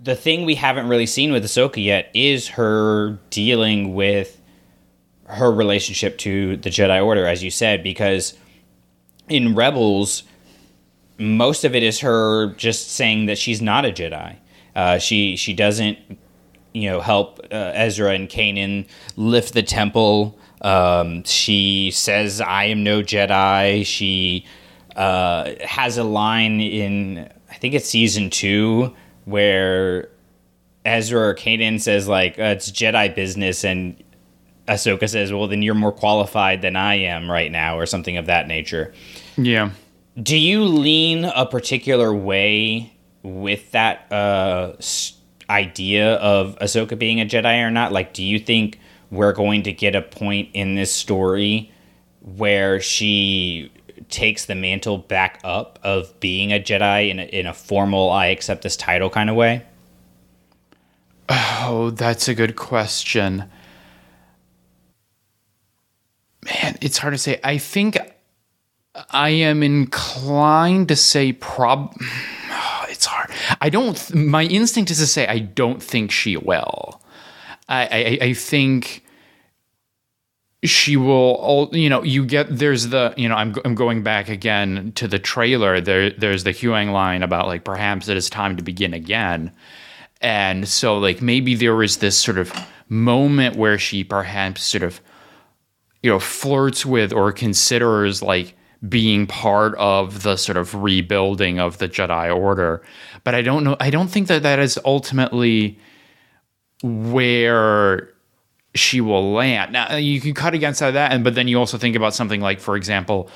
the thing we haven't really seen with Ahsoka yet is her dealing with her relationship to the Jedi Order, as you said, because in Rebels, most of it is her just saying that she's not a Jedi. Uh, she she doesn't, you know, help uh, Ezra and Kanan lift the temple. Um, she says, "I am no Jedi." She uh, has a line in I think it's season two where Ezra or Kanan says like uh, it's Jedi business, and Ahsoka says, "Well, then you're more qualified than I am right now," or something of that nature. Yeah. Do you lean a particular way with that uh, idea of Ahsoka being a Jedi or not? Like, do you think we're going to get a point in this story where she takes the mantle back up of being a Jedi in a, in a formal "I accept this title" kind of way? Oh, that's a good question. Man, it's hard to say. I think I am inclined to say prob. It's hard. I don't. My instinct is to say I don't think she will. I I, I think she will. You know, you get there's the you know I'm I'm going back again to the trailer. There there's the Huyang line about like perhaps it is time to begin again. And so, like, maybe there was this sort of moment where she perhaps sort of, you know, flirts with or considers like being part of the sort of rebuilding of the Jedi Order. But I don't know. I don't think that that is ultimately where she will land. Now, uh, you can cut against that, and but then you also think about something like, for example,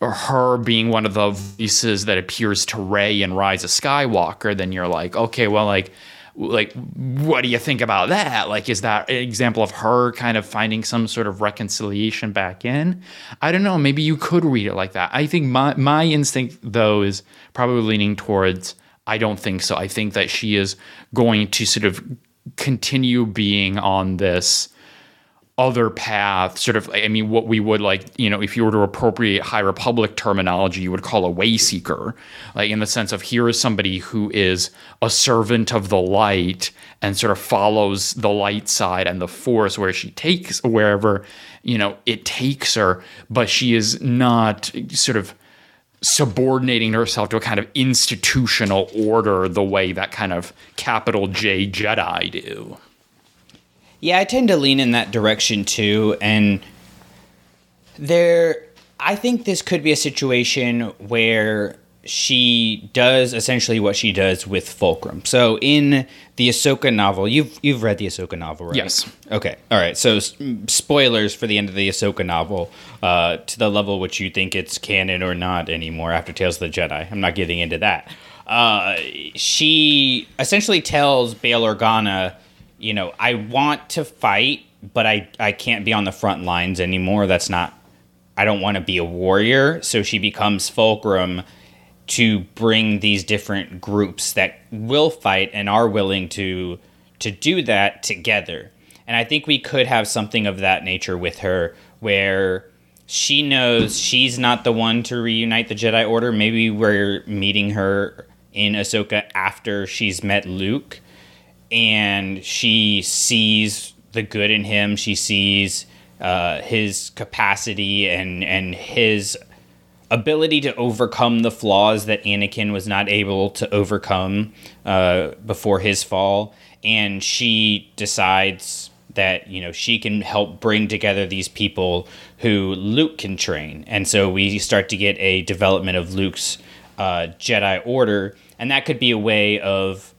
her being one of the voices that appears to Rey in Rise of Skywalker. Then you're like, okay, well, like like what do you think about that? Like is that an example of her kind of finding some sort of reconciliation back in? I don't know. Maybe you could read it like that. I think my my instinct though is probably leaning towards i don't think so. I think that she is going to sort of continue being on this other path, sort of, I mean, what we would like, you know, if you were to appropriate High Republic terminology, you would call a way seeker, like in the sense of here is somebody who is a servant of the light and sort of follows the light side and the force where she takes wherever, you know, it takes her, but she is not sort of subordinating herself to a kind of institutional order the way that kind of capital J Jedi do. Yeah, I tend to lean in that direction too. And there, I think this could be a situation where she does essentially what she does with Fulcrum. So in the Ahsoka novel, you've you've read the Ahsoka novel, right? Yes. Okay. All right. So spoilers for the end of the Ahsoka novel, uh, to the level which you think it's canon or not anymore after Tales of the Jedi. I'm not getting into that. uh, she essentially tells Bail Organa, you know, I want to fight, but I, I can't be on the front lines anymore. That's not, I don't want to be a warrior. So she becomes Fulcrum to bring these different groups that will fight and are willing to to do that together. And I think we could have something of that nature with her where she knows she's not the one to reunite the Jedi Order. Maybe we're meeting her in Ahsoka after she's met Luke and she sees the good in him. She sees uh, his capacity and and his ability to overcome the flaws that Anakin was not able to overcome uh, before his fall, and she decides that you know she can help bring together these people who Luke can train, and so we start to get a development of Luke's uh, Jedi Order, and that could be a way of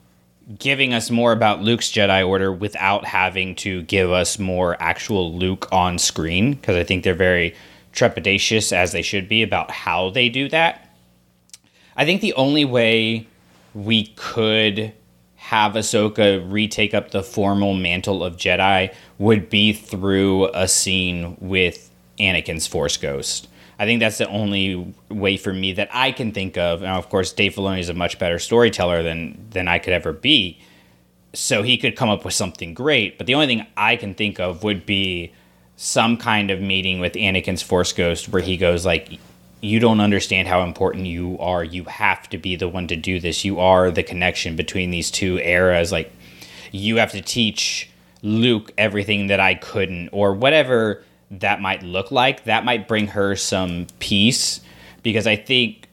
giving us more about Luke's Jedi Order without having to give us more actual Luke on screen because I think they're very trepidatious as they should be about how they do that. I think the only way we could have Ahsoka retake up the formal mantle of Jedi would be through a scene with Anakin's Force Ghost. I think that's the only way for me that I can think of. Now, of course, Dave Filoni is a much better storyteller than than I could ever be, so he could come up with something great. But the only thing I can think of would be some kind of meeting with Anakin's Force Ghost where he goes like, "You don't understand how important you are. You have to be the one to do this. You are the connection between these two eras. Like, you have to teach Luke everything that I couldn't, or whatever." That might look like, that might bring her some peace because I think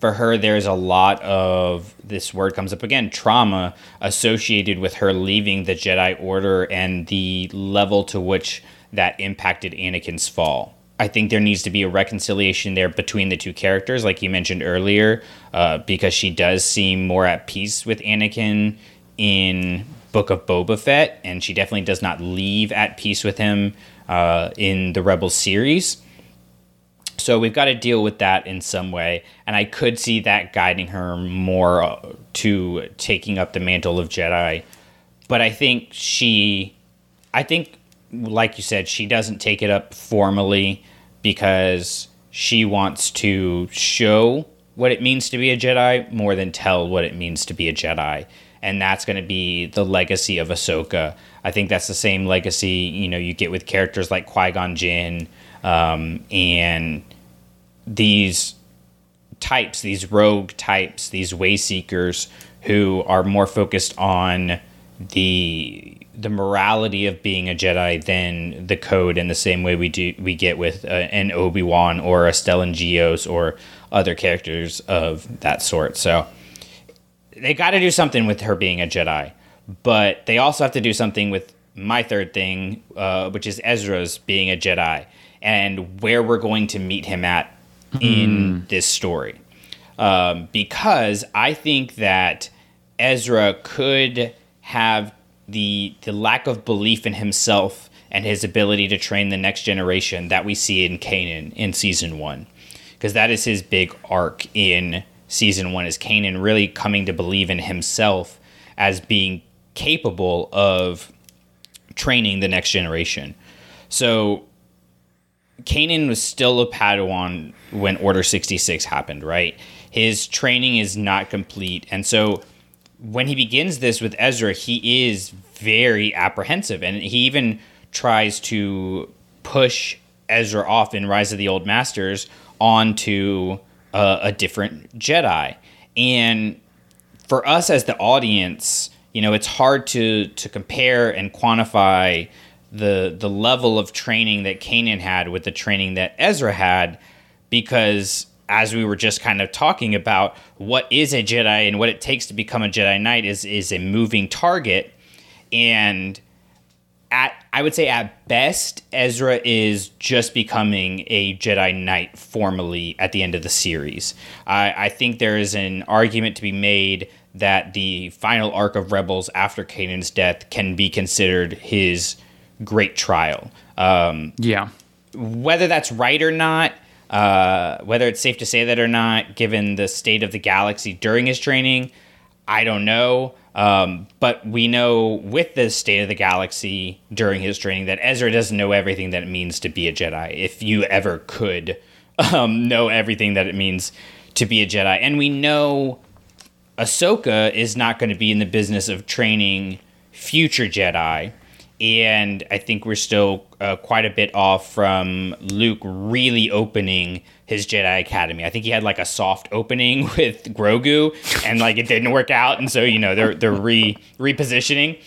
for her there's a lot of this word comes up again trauma associated with her leaving the Jedi Order and the level to which that impacted Anakin's fall. I think there needs to be a reconciliation there between the two characters, like you mentioned earlier, uh, because she does seem more at peace with Anakin in Book of Boba Fett, and she definitely does not leave at peace with him uh, in the Rebels series. So we've got to deal with that in some way, and I could see that guiding her more uh, to taking up the mantle of Jedi. But I think she, I think, like you said, she doesn't take it up formally because she wants to show what it means to be a Jedi more than tell what it means to be a Jedi. And that's going to be the legacy of Ahsoka. I think that's the same legacy you know you get with characters like Qui Gon Jinn um, and these types, these rogue types, these way seekers who are more focused on the the morality of being a Jedi than the code in the same way we do we get with uh, an Obi Wan or a Stellan Gios or other characters of that sort. So they got to do something with her being a Jedi, but they also have to do something with my third thing, uh, which is Ezra's being a Jedi and where we're going to meet him at in this story. Um, because I think that Ezra could have the the lack of belief in himself and his ability to train the next generation that we see in Kanan in season one, because that is his big arc in season one. Is Kanan really coming to believe in himself as being capable of training the next generation? So Kanan was still a Padawan when Order 66 happened, right? His training is not complete. And so when he begins this with Ezra, he is very apprehensive. And he even tries to push Ezra off in Rise of the Old Masters onto a, a different Jedi. And for us as the audience, you know, it's hard to, to compare and quantify the the level of training that Kanan had with the training that Ezra had because as we were just kind of talking about what is a Jedi and what it takes to become a Jedi Knight is is a moving target and at I would say at best Ezra is just becoming a Jedi Knight formally at the end of the series. I, I think there is an argument to be made that the final arc of Rebels after Kanan's death can be considered his great trial. Um, Yeah. whether that's right or not, Uh, whether it's safe to say that or not, given the state of the galaxy during his training, I don't know. Um, but we know with the state of the galaxy during his training that Ezra doesn't know everything that it means to be a Jedi. If you ever could um, know everything that it means to be a Jedi, and we know Ahsoka is not going to be in the business of training future Jedi. And I think we're still uh, quite a bit off from Luke really opening his Jedi Academy. I think he had like a soft opening with Grogu, and like it didn't work out, and so you know they're they're re repositioning.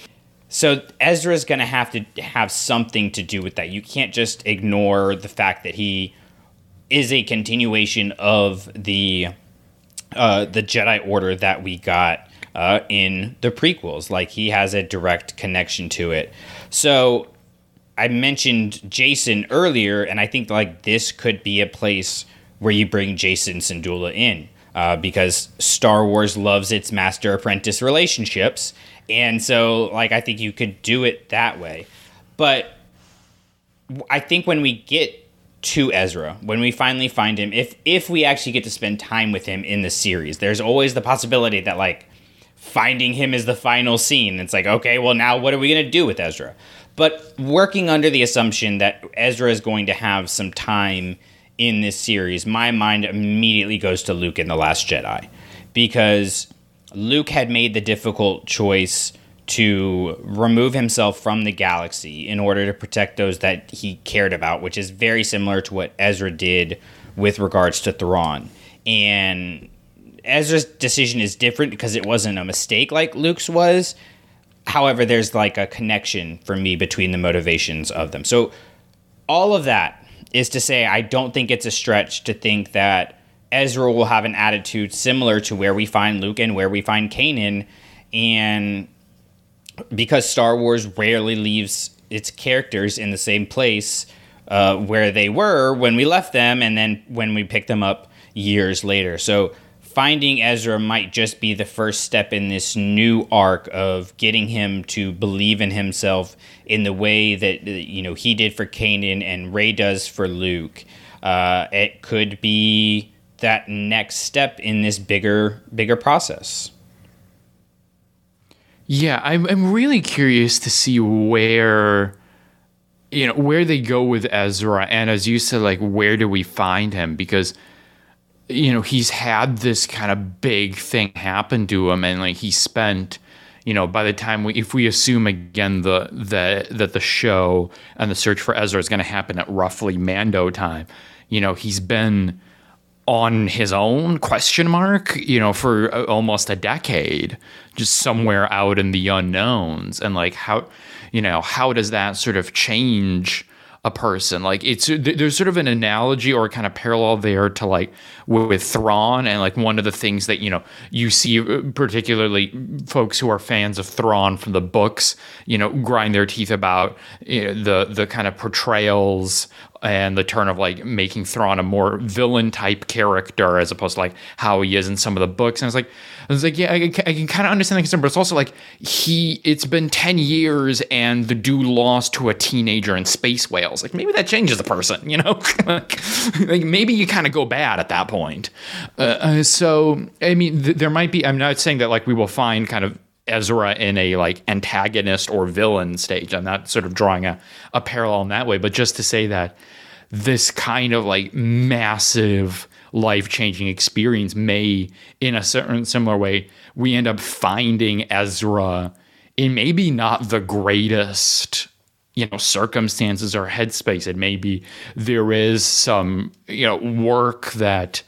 So Ezra's going to have to have something to do with that. You can't just ignore the fact that he is a continuation of the uh, the Jedi Order that we got uh, in the prequels. Like he has a direct connection to it. So I mentioned Jacen earlier, and I think like this could be a place where you bring Jacen Syndulla in. Uh, because Star Wars loves its master apprentice relationships. And so, like, I think you could do it that way. But I think when we get to Ezra, when we finally find him, if if we actually get to spend time with him in the series, there's always the possibility that like finding him is the final scene. It's like, okay, well now what are we gonna do with Ezra? But working under the assumption that Ezra is going to have some time in this series, my mind immediately goes to Luke in The Last Jedi. Because Luke had made the difficult choice to remove himself from the galaxy in order to protect those that he cared about, which is very similar to what Ezra did with regards to Thrawn. And Ezra's decision is different because it wasn't a mistake like Luke's was. However, there's like a connection for me between the motivations of them. So, all of that is to say, I don't think it's a stretch to think that Ezra will have an attitude similar to where we find Luke and where we find Kanan. And because Star Wars rarely leaves its characters in the same place uh, where they were when we left them and then when we pick them up years later. So finding Ezra might just be the first step in this new arc of getting him to believe in himself in the way that you know he did for Kanan and Rey does for Luke. Uh, it could be that next step in this bigger bigger process. Yeah, I'm I'm really curious to see where you know where they go with Ezra and as you said like where do we find him because you know he's had this kind of big thing happen to him and like he spent you know by the time we if we assume again the the that the show and the search for Ezra is going to happen at roughly Mando time you know he's been on his own question mark you know for uh, almost a decade just somewhere out in the unknowns. And like how you know how does that sort of change a person like it's there's sort of an analogy or kind of parallel there to like with Thrawn and like one of the things that you know you see uh, particularly folks who are fans of Thrawn from the books you know grind their teeth about you know, the the kind of portrayals and the turn of like making Thrawn a more villain type character as opposed to like how he is in some of the books. And I was like, I was like, yeah, I, I can kind of understand the concern, but it's also like he, it's been 10 years and the dude lost to a teenager in space whales. Like maybe that changes the person, you know? like, maybe you kind of go bad at that point. Uh, uh, so, I mean, th- there might be, I'm not saying that like we will find kind of Ezra in a like antagonist or villain stage. I'm not sort of drawing a, a parallel in that way, but just to say that this kind of like massive life changing experience may, in a certain similar way, we end up finding Ezra in maybe not the greatest you know circumstances or headspace. It may be there is some you know work that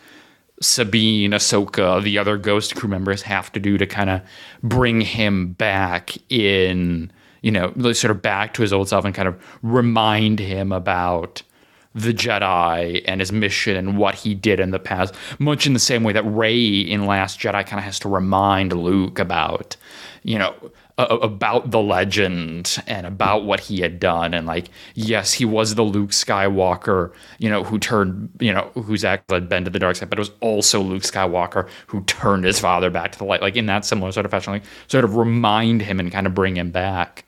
Sabine, Ahsoka, the other Ghost crew members have to do to kind of bring him back in, you know, sort of back to his old self and kind of remind him about the Jedi and his mission and what he did in the past, much in the same way that Rey in Last Jedi kind of has to remind Luke about, you know, about the legend and about what he had done. And like yes he was the luke skywalker you know who turned you know whose act had been to the dark side but it was also luke skywalker who turned his father back to the light. Like in that similar sort of fashion like sort of remind him and kind of bring him back.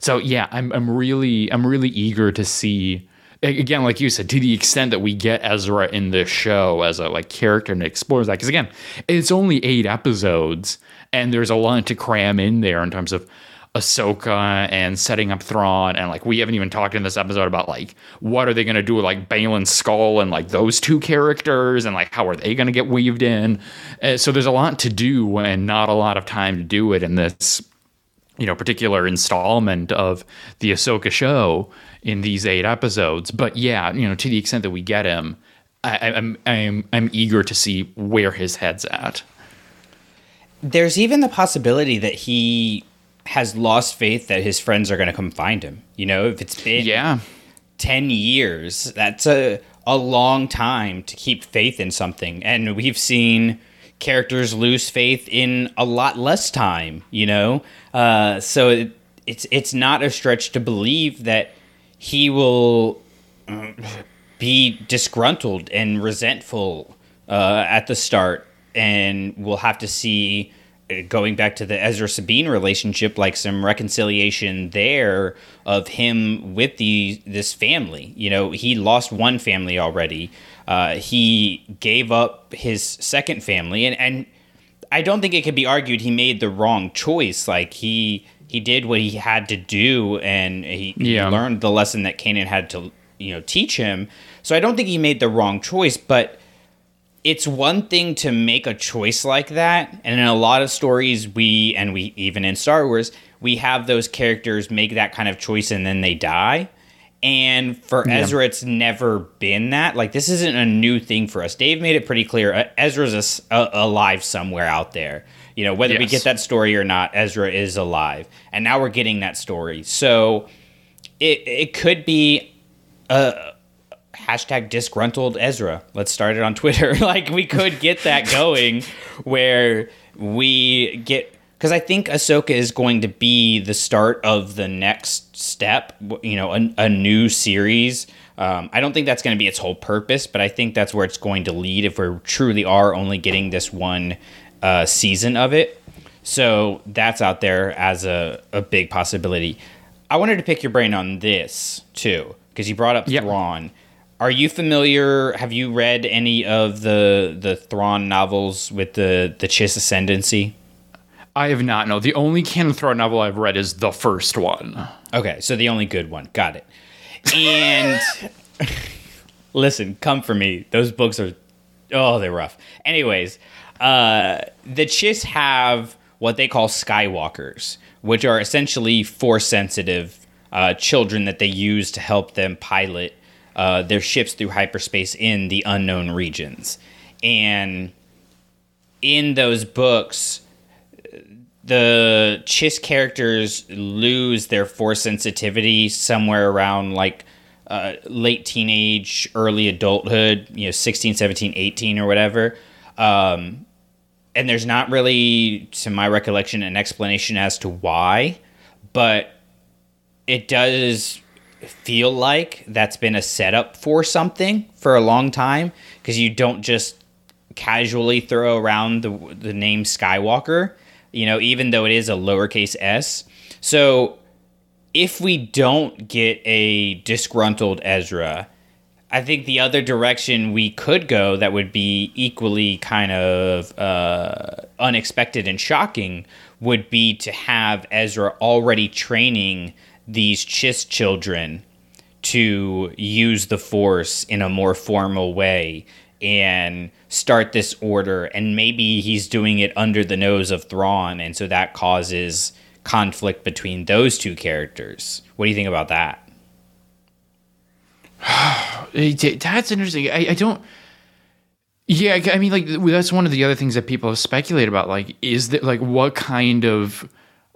So yeah i'm, I'm really i'm really eager to see again, like you said, to the extent that we get Ezra in this show as a like character and explores that, because again, it's only eight episodes, and there's a lot to cram in there in terms of Ahsoka and setting up Thrawn, and like we haven't even talked in this episode about like what are they going to do with like Baylan Skoll and like those two characters, and like how are they going to get weaved in? Uh, so there's a lot to do and not a lot of time to do it in this you know particular installment of the Ahsoka show in these eight episodes. But yeah, you know to the extent that we get him, I, I'm I'm I'm eager to see where his head's at. There's even the possibility that he has lost faith that his friends are going to come find him. You know, if it's been Yeah. 10 years, that's a, a long time to keep faith in something. And we've seen characters lose faith in a lot less time, you know? Uh, so it, it's, it's not a stretch to believe that he will uh, be disgruntled and resentful uh, at the start. And we'll have to see uh, going back to the Ezra Sabine relationship, like some reconciliation there of him with the this family. You know, he lost one family already. Uh, he gave up his second family, and and I don't think it could be argued he made the wrong choice. Like he he did what he had to do, and he, he Yeah. learned the lesson that Kanan had to you know teach him. So I don't think he made the wrong choice, but it's one thing to make a choice like that. And in a lot of stories we and we even in star wars we have those characters make that kind of choice and then they die. And for ezra it's never been that. Like this isn't a new thing for us. Dave made it pretty clear uh, ezra's a a- alive somewhere out there you know whether we get that story or not ezra is alive and now we're getting that story so it, it could be a hashtag disgruntled Ezra. Let's start it on Twitter. like we could get that going where we get because I think Ahsoka is going to be the start of the next step. You know, a, a new series. Um, I don't think that's going to be its whole purpose, but I think that's where it's going to lead if we truly are only getting this one uh, season of it. So that's out there as a, a big possibility. I wanted to pick your brain on this too, because you brought up Yep. Thrawn. Are you familiar? Have you read any of the the Thrawn novels with the the Chiss ascendancy? I have not. No, the only canon Thrawn novel I've read is the first one. Okay, so the only good one. Got it. And listen, come for me. Those books are oh, they're rough. Anyways, uh the Chiss have what they call Skywalkers, which are essentially force sensitive uh, children that they use to help them pilot uh, their ships through hyperspace in the unknown regions. And in those books, the Chiss characters lose their force sensitivity somewhere around like uh, late teenage, early adulthood, you know, 16, 17, 18 or whatever. Um, and there's not really, to my recollection, an explanation as to why, but it does feel like that's been a setup for something for a long time because you don't just casually throw around the the name Skywalker, you know, even though it is a lowercase s. So if we don't get a disgruntled Ezra, I think the other direction we could go that would be equally kind of uh, unexpected and shocking would be to have Ezra already training these Chiss children to use the Force in a more formal way and start this order. And maybe he's doing it under the nose of Thrawn, and so that causes conflict between those two characters. What do you think about that? That's interesting. I, I don't. Yeah, I mean, like that's one of the other things that people have speculated about. Like, is that like what kind of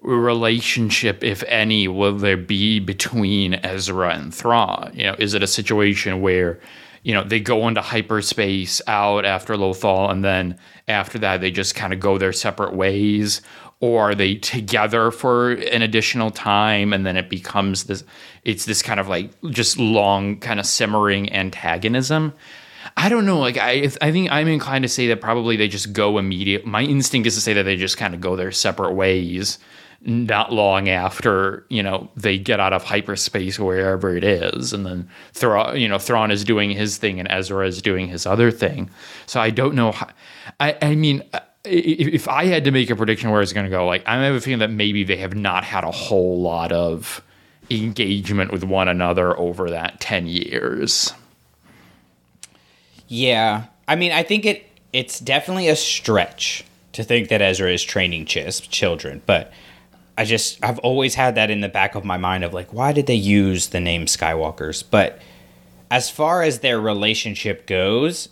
relationship, if any, will there be between Ezra and Thrawn? You know, is it a situation where you know they go into hyperspace out after Lothal, and then after that they just kind of go their separate ways, or are they together for an additional time, and then it becomes this? It's this kind of like just long, kind of simmering antagonism. I don't know. Like I, I think I'm inclined to say that probably they just go immediate. My instinct is to say that they just kind of go their separate ways, not long after you know they get out of hyperspace wherever it is, and then Thrawn, you know, Thrawn is doing his thing and Ezra is doing his other thing. So I don't know. How, I I mean, if I had to make a prediction where it's going to go, like I have a feeling that maybe they have not had a whole lot of engagement with one another over that ten years. Yeah, I mean, I think it it's definitely a stretch to think that Ezra is training chis- children, but I just I've always had that in the back of my mind of like, why did they use the name Skywalkers? But as far as their relationship goes,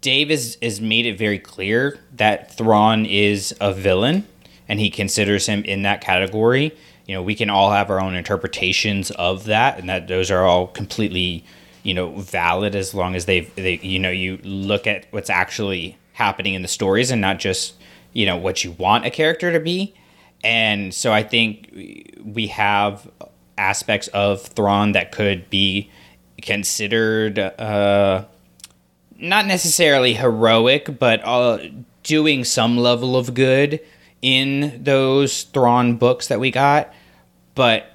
Dave is is made it very clear that Thrawn is a villain, and he considers him in that category. You know, we can all have our own interpretations of that, and that those are all completely, you know, valid as long as they've they you know you look at what's actually happening in the stories and not just you know what you want a character to be. And so I think we have aspects of Thrawn that could be considered. Uh, not necessarily heroic, but uh, doing some level of good in those Thrawn books that we got. But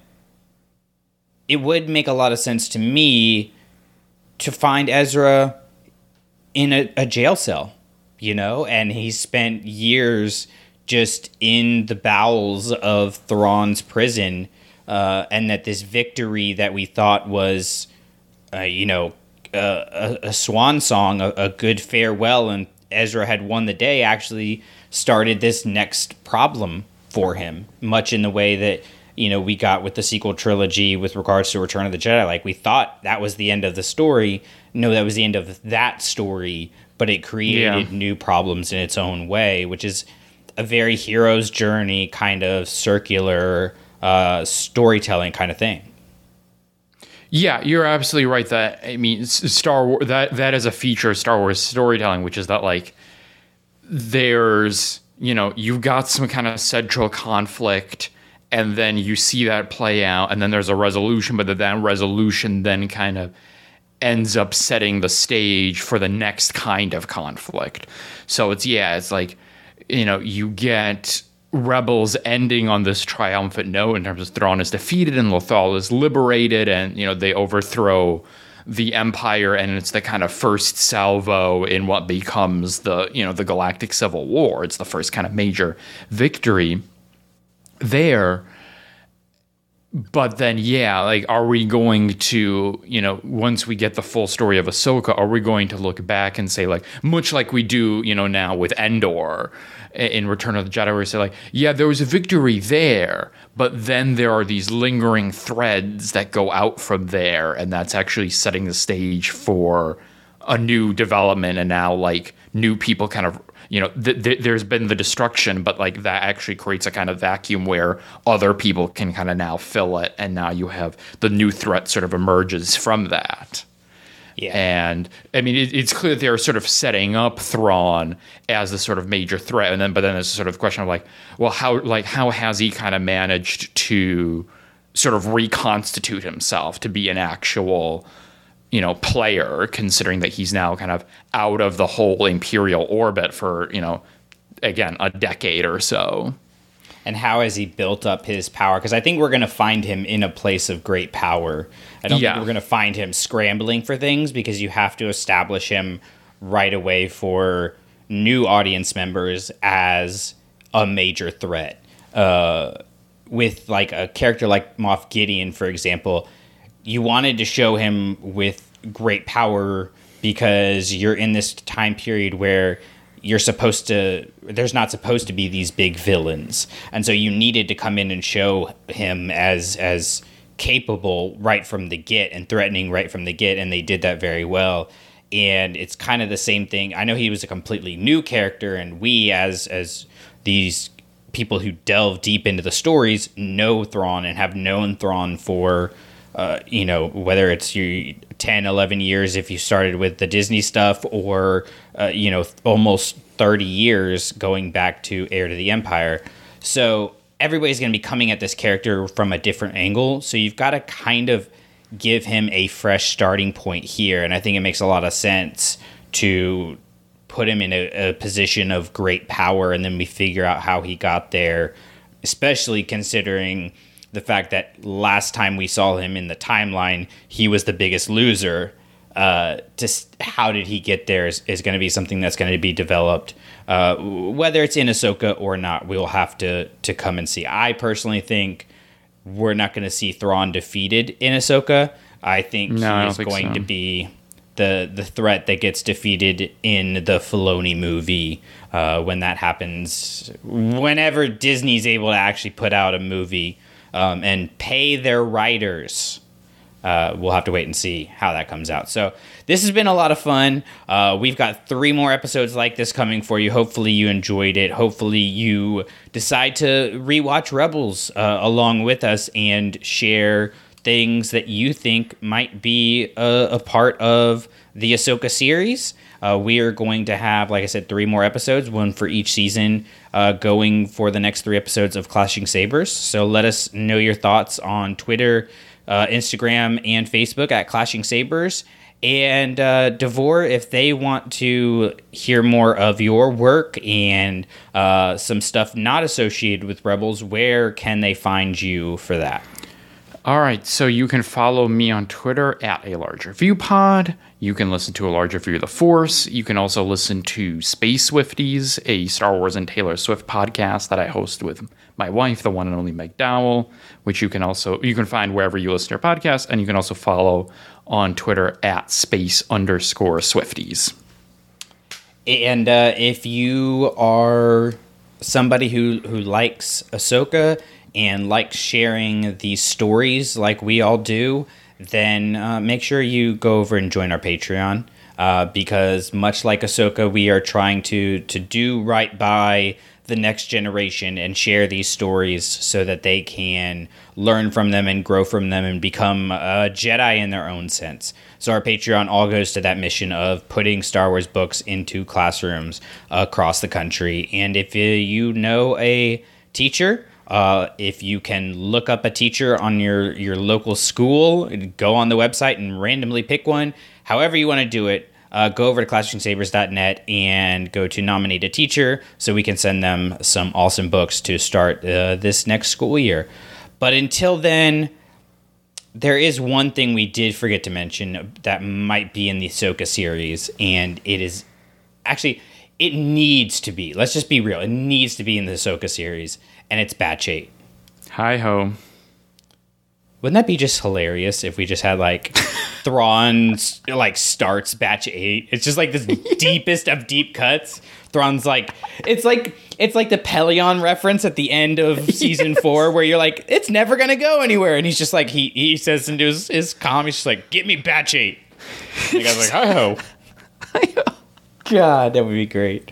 it would make a lot of sense to me to find Ezra in a, a jail cell, you know, and he spent years just in the bowels of Thrawn's prison, uh, and that this victory that we thought was, uh, you know, a, a, swan song, a, a good farewell, and Ezra had won the day, actually started this next problem for him, much in the way that you know we got with the sequel trilogy with regards to Return of the Jedi. Like we thought that was the end of the story. No, that was the end of that story, but it created Yeah. new problems in its own way, which is a very hero's journey kind of circular uh, storytelling kind of thing. Yeah, you're absolutely right. That I mean, Star Wars that that is a feature of Star Wars storytelling, which is that like there's you know you've got some kind of central conflict, and then you see that play out, and then there's a resolution, but that that resolution then kind of ends up setting the stage for the next kind of conflict. So it's yeah, it's like you know you get rebels ending on this triumphant note in terms of Thrawn is defeated and Lothal is liberated, and you know they overthrow the Empire, and it's the kind of first salvo in what becomes the you know the Galactic Civil War. It's the first kind of major victory there but then yeah like are we going to you know once we get the full story of ahsoka are we going to look back and say like much like we do you know now with endor in return of the jedi where we say like yeah there was a victory there but then there are these lingering threads that go out from there and that's actually setting the stage for a new development and now like new people kind of you know th- th- there's been the destruction but like that actually creates a kind of vacuum where other people can kind of now fill it and now you have the new threat sort of emerges from that Yeah. and I mean, it, it's clear that they're sort of setting up Thrawn as the sort of major threat, and then but then there's sort of question of like, well, how like how has he kind of managed to sort of reconstitute himself to be an actual you know player, considering that he's now kind of out of the whole imperial orbit for you know again a decade or so. and how has he built up his power? Because I think we're going to find him in a place of great power. I don't Yeah. think we're going to find him scrambling for things because you have to establish him right away for new audience members as a major threat. Uh, with like a character like Moff Gideon, for example, you wanted to show him with great power because you're in this time period where you're supposed to there's not supposed to be these big villains. And so you needed to come in and show him as as capable right from the get and threatening right from the get and they did that very well. And it's kind of the same thing. I know he was a completely new character and we as as these people who delve deep into the stories know Thrawn and have known Thrawn for, uh, you know, whether it's your 10, 11 years if you started with the Disney stuff or, uh, you know, almost 30 years going back to Heir to the Empire. So everybody's going to be coming at this character from a different angle. So you've got to kind of give him a fresh starting point here. And I think it makes a lot of sense to put him in a, a position of great power and then we figure out how he got there especially considering the fact that last time we saw him in the timeline, he was the biggest loser. Uh, just how did he get there is, is going to be something that's going to be developed. Uh, whether it's in Ahsoka or not, we'll have to to come and see. I personally think we're not going to see Thrawn defeated in Ahsoka. I think No, he is think going so. to be the the threat that gets defeated in the Filoni movie uh, when that happens. Whenever Disney's able to actually put out a movie um, and pay their writers uh, we'll have to wait and see how that comes out. So this has been a lot of fun. Uh, we've got three more episodes like this coming for you. Hopefully you enjoyed it. Hopefully you decide to rewatch Rebels uh, along with us and share things that you think might be a, a part of the Ahsoka series. Uh, we are going to have, like I said, three more episodes, one for each season, uh, going for the next three episodes of Clashing Sabers. So let us know your thoughts on Twitter, uh, Instagram, and Facebook at Clashing Sabers. And uh, Davor, if they want to hear more of your work and uh, some stuff not associated with Rebels, where can they find you for that? All right, so you can follow me on Twitter at a larger view pod. You can listen to a larger view of the Force. You can also listen to Space Swifties, a Star Wars and Taylor Swift podcast that I host with my wife, the one and only Meg Dowell, which you can also you can find wherever you listen to your podcast, and you can also follow on Twitter at space underscore Swifties. And uh, if you are somebody who, who likes Ahsoka and like sharing these stories like we all do, then uh, make sure you go over and join our Patreon. Uh, because much like Ahsoka, we are trying to to do right by the next generation and share these stories so that they can learn from them and grow from them and become a Jedi in their own sense. So our Patreon all goes to that mission of putting Star Wars books into classrooms across the country. And if you know a teacher, uh, if you can look up a teacher on your, your local school, go on the website and randomly pick one. However you want to do it, uh, go over to ClashingSabers.net and go to nominate a teacher so we can send them some awesome books to start uh, this next school year. But until then, there is one thing we did forget to mention that might be in the Ahsoka series, and it is actually it needs to be. Let's just be real. It needs to be in the Ahsoka series, and it's Batch Eight. Hi ho. Wouldn't that be just hilarious if we just had like Thrawn like starts batch eight? It's just like this deepest of deep cuts. Thrawn's like it's like it's like the Pelion reference at the end of season four where you're like, it's never gonna go anywhere. And he's just like he he says into his, his comm, he's just like, get me batch eight. And the guy's like, hi ho. God, that would be great.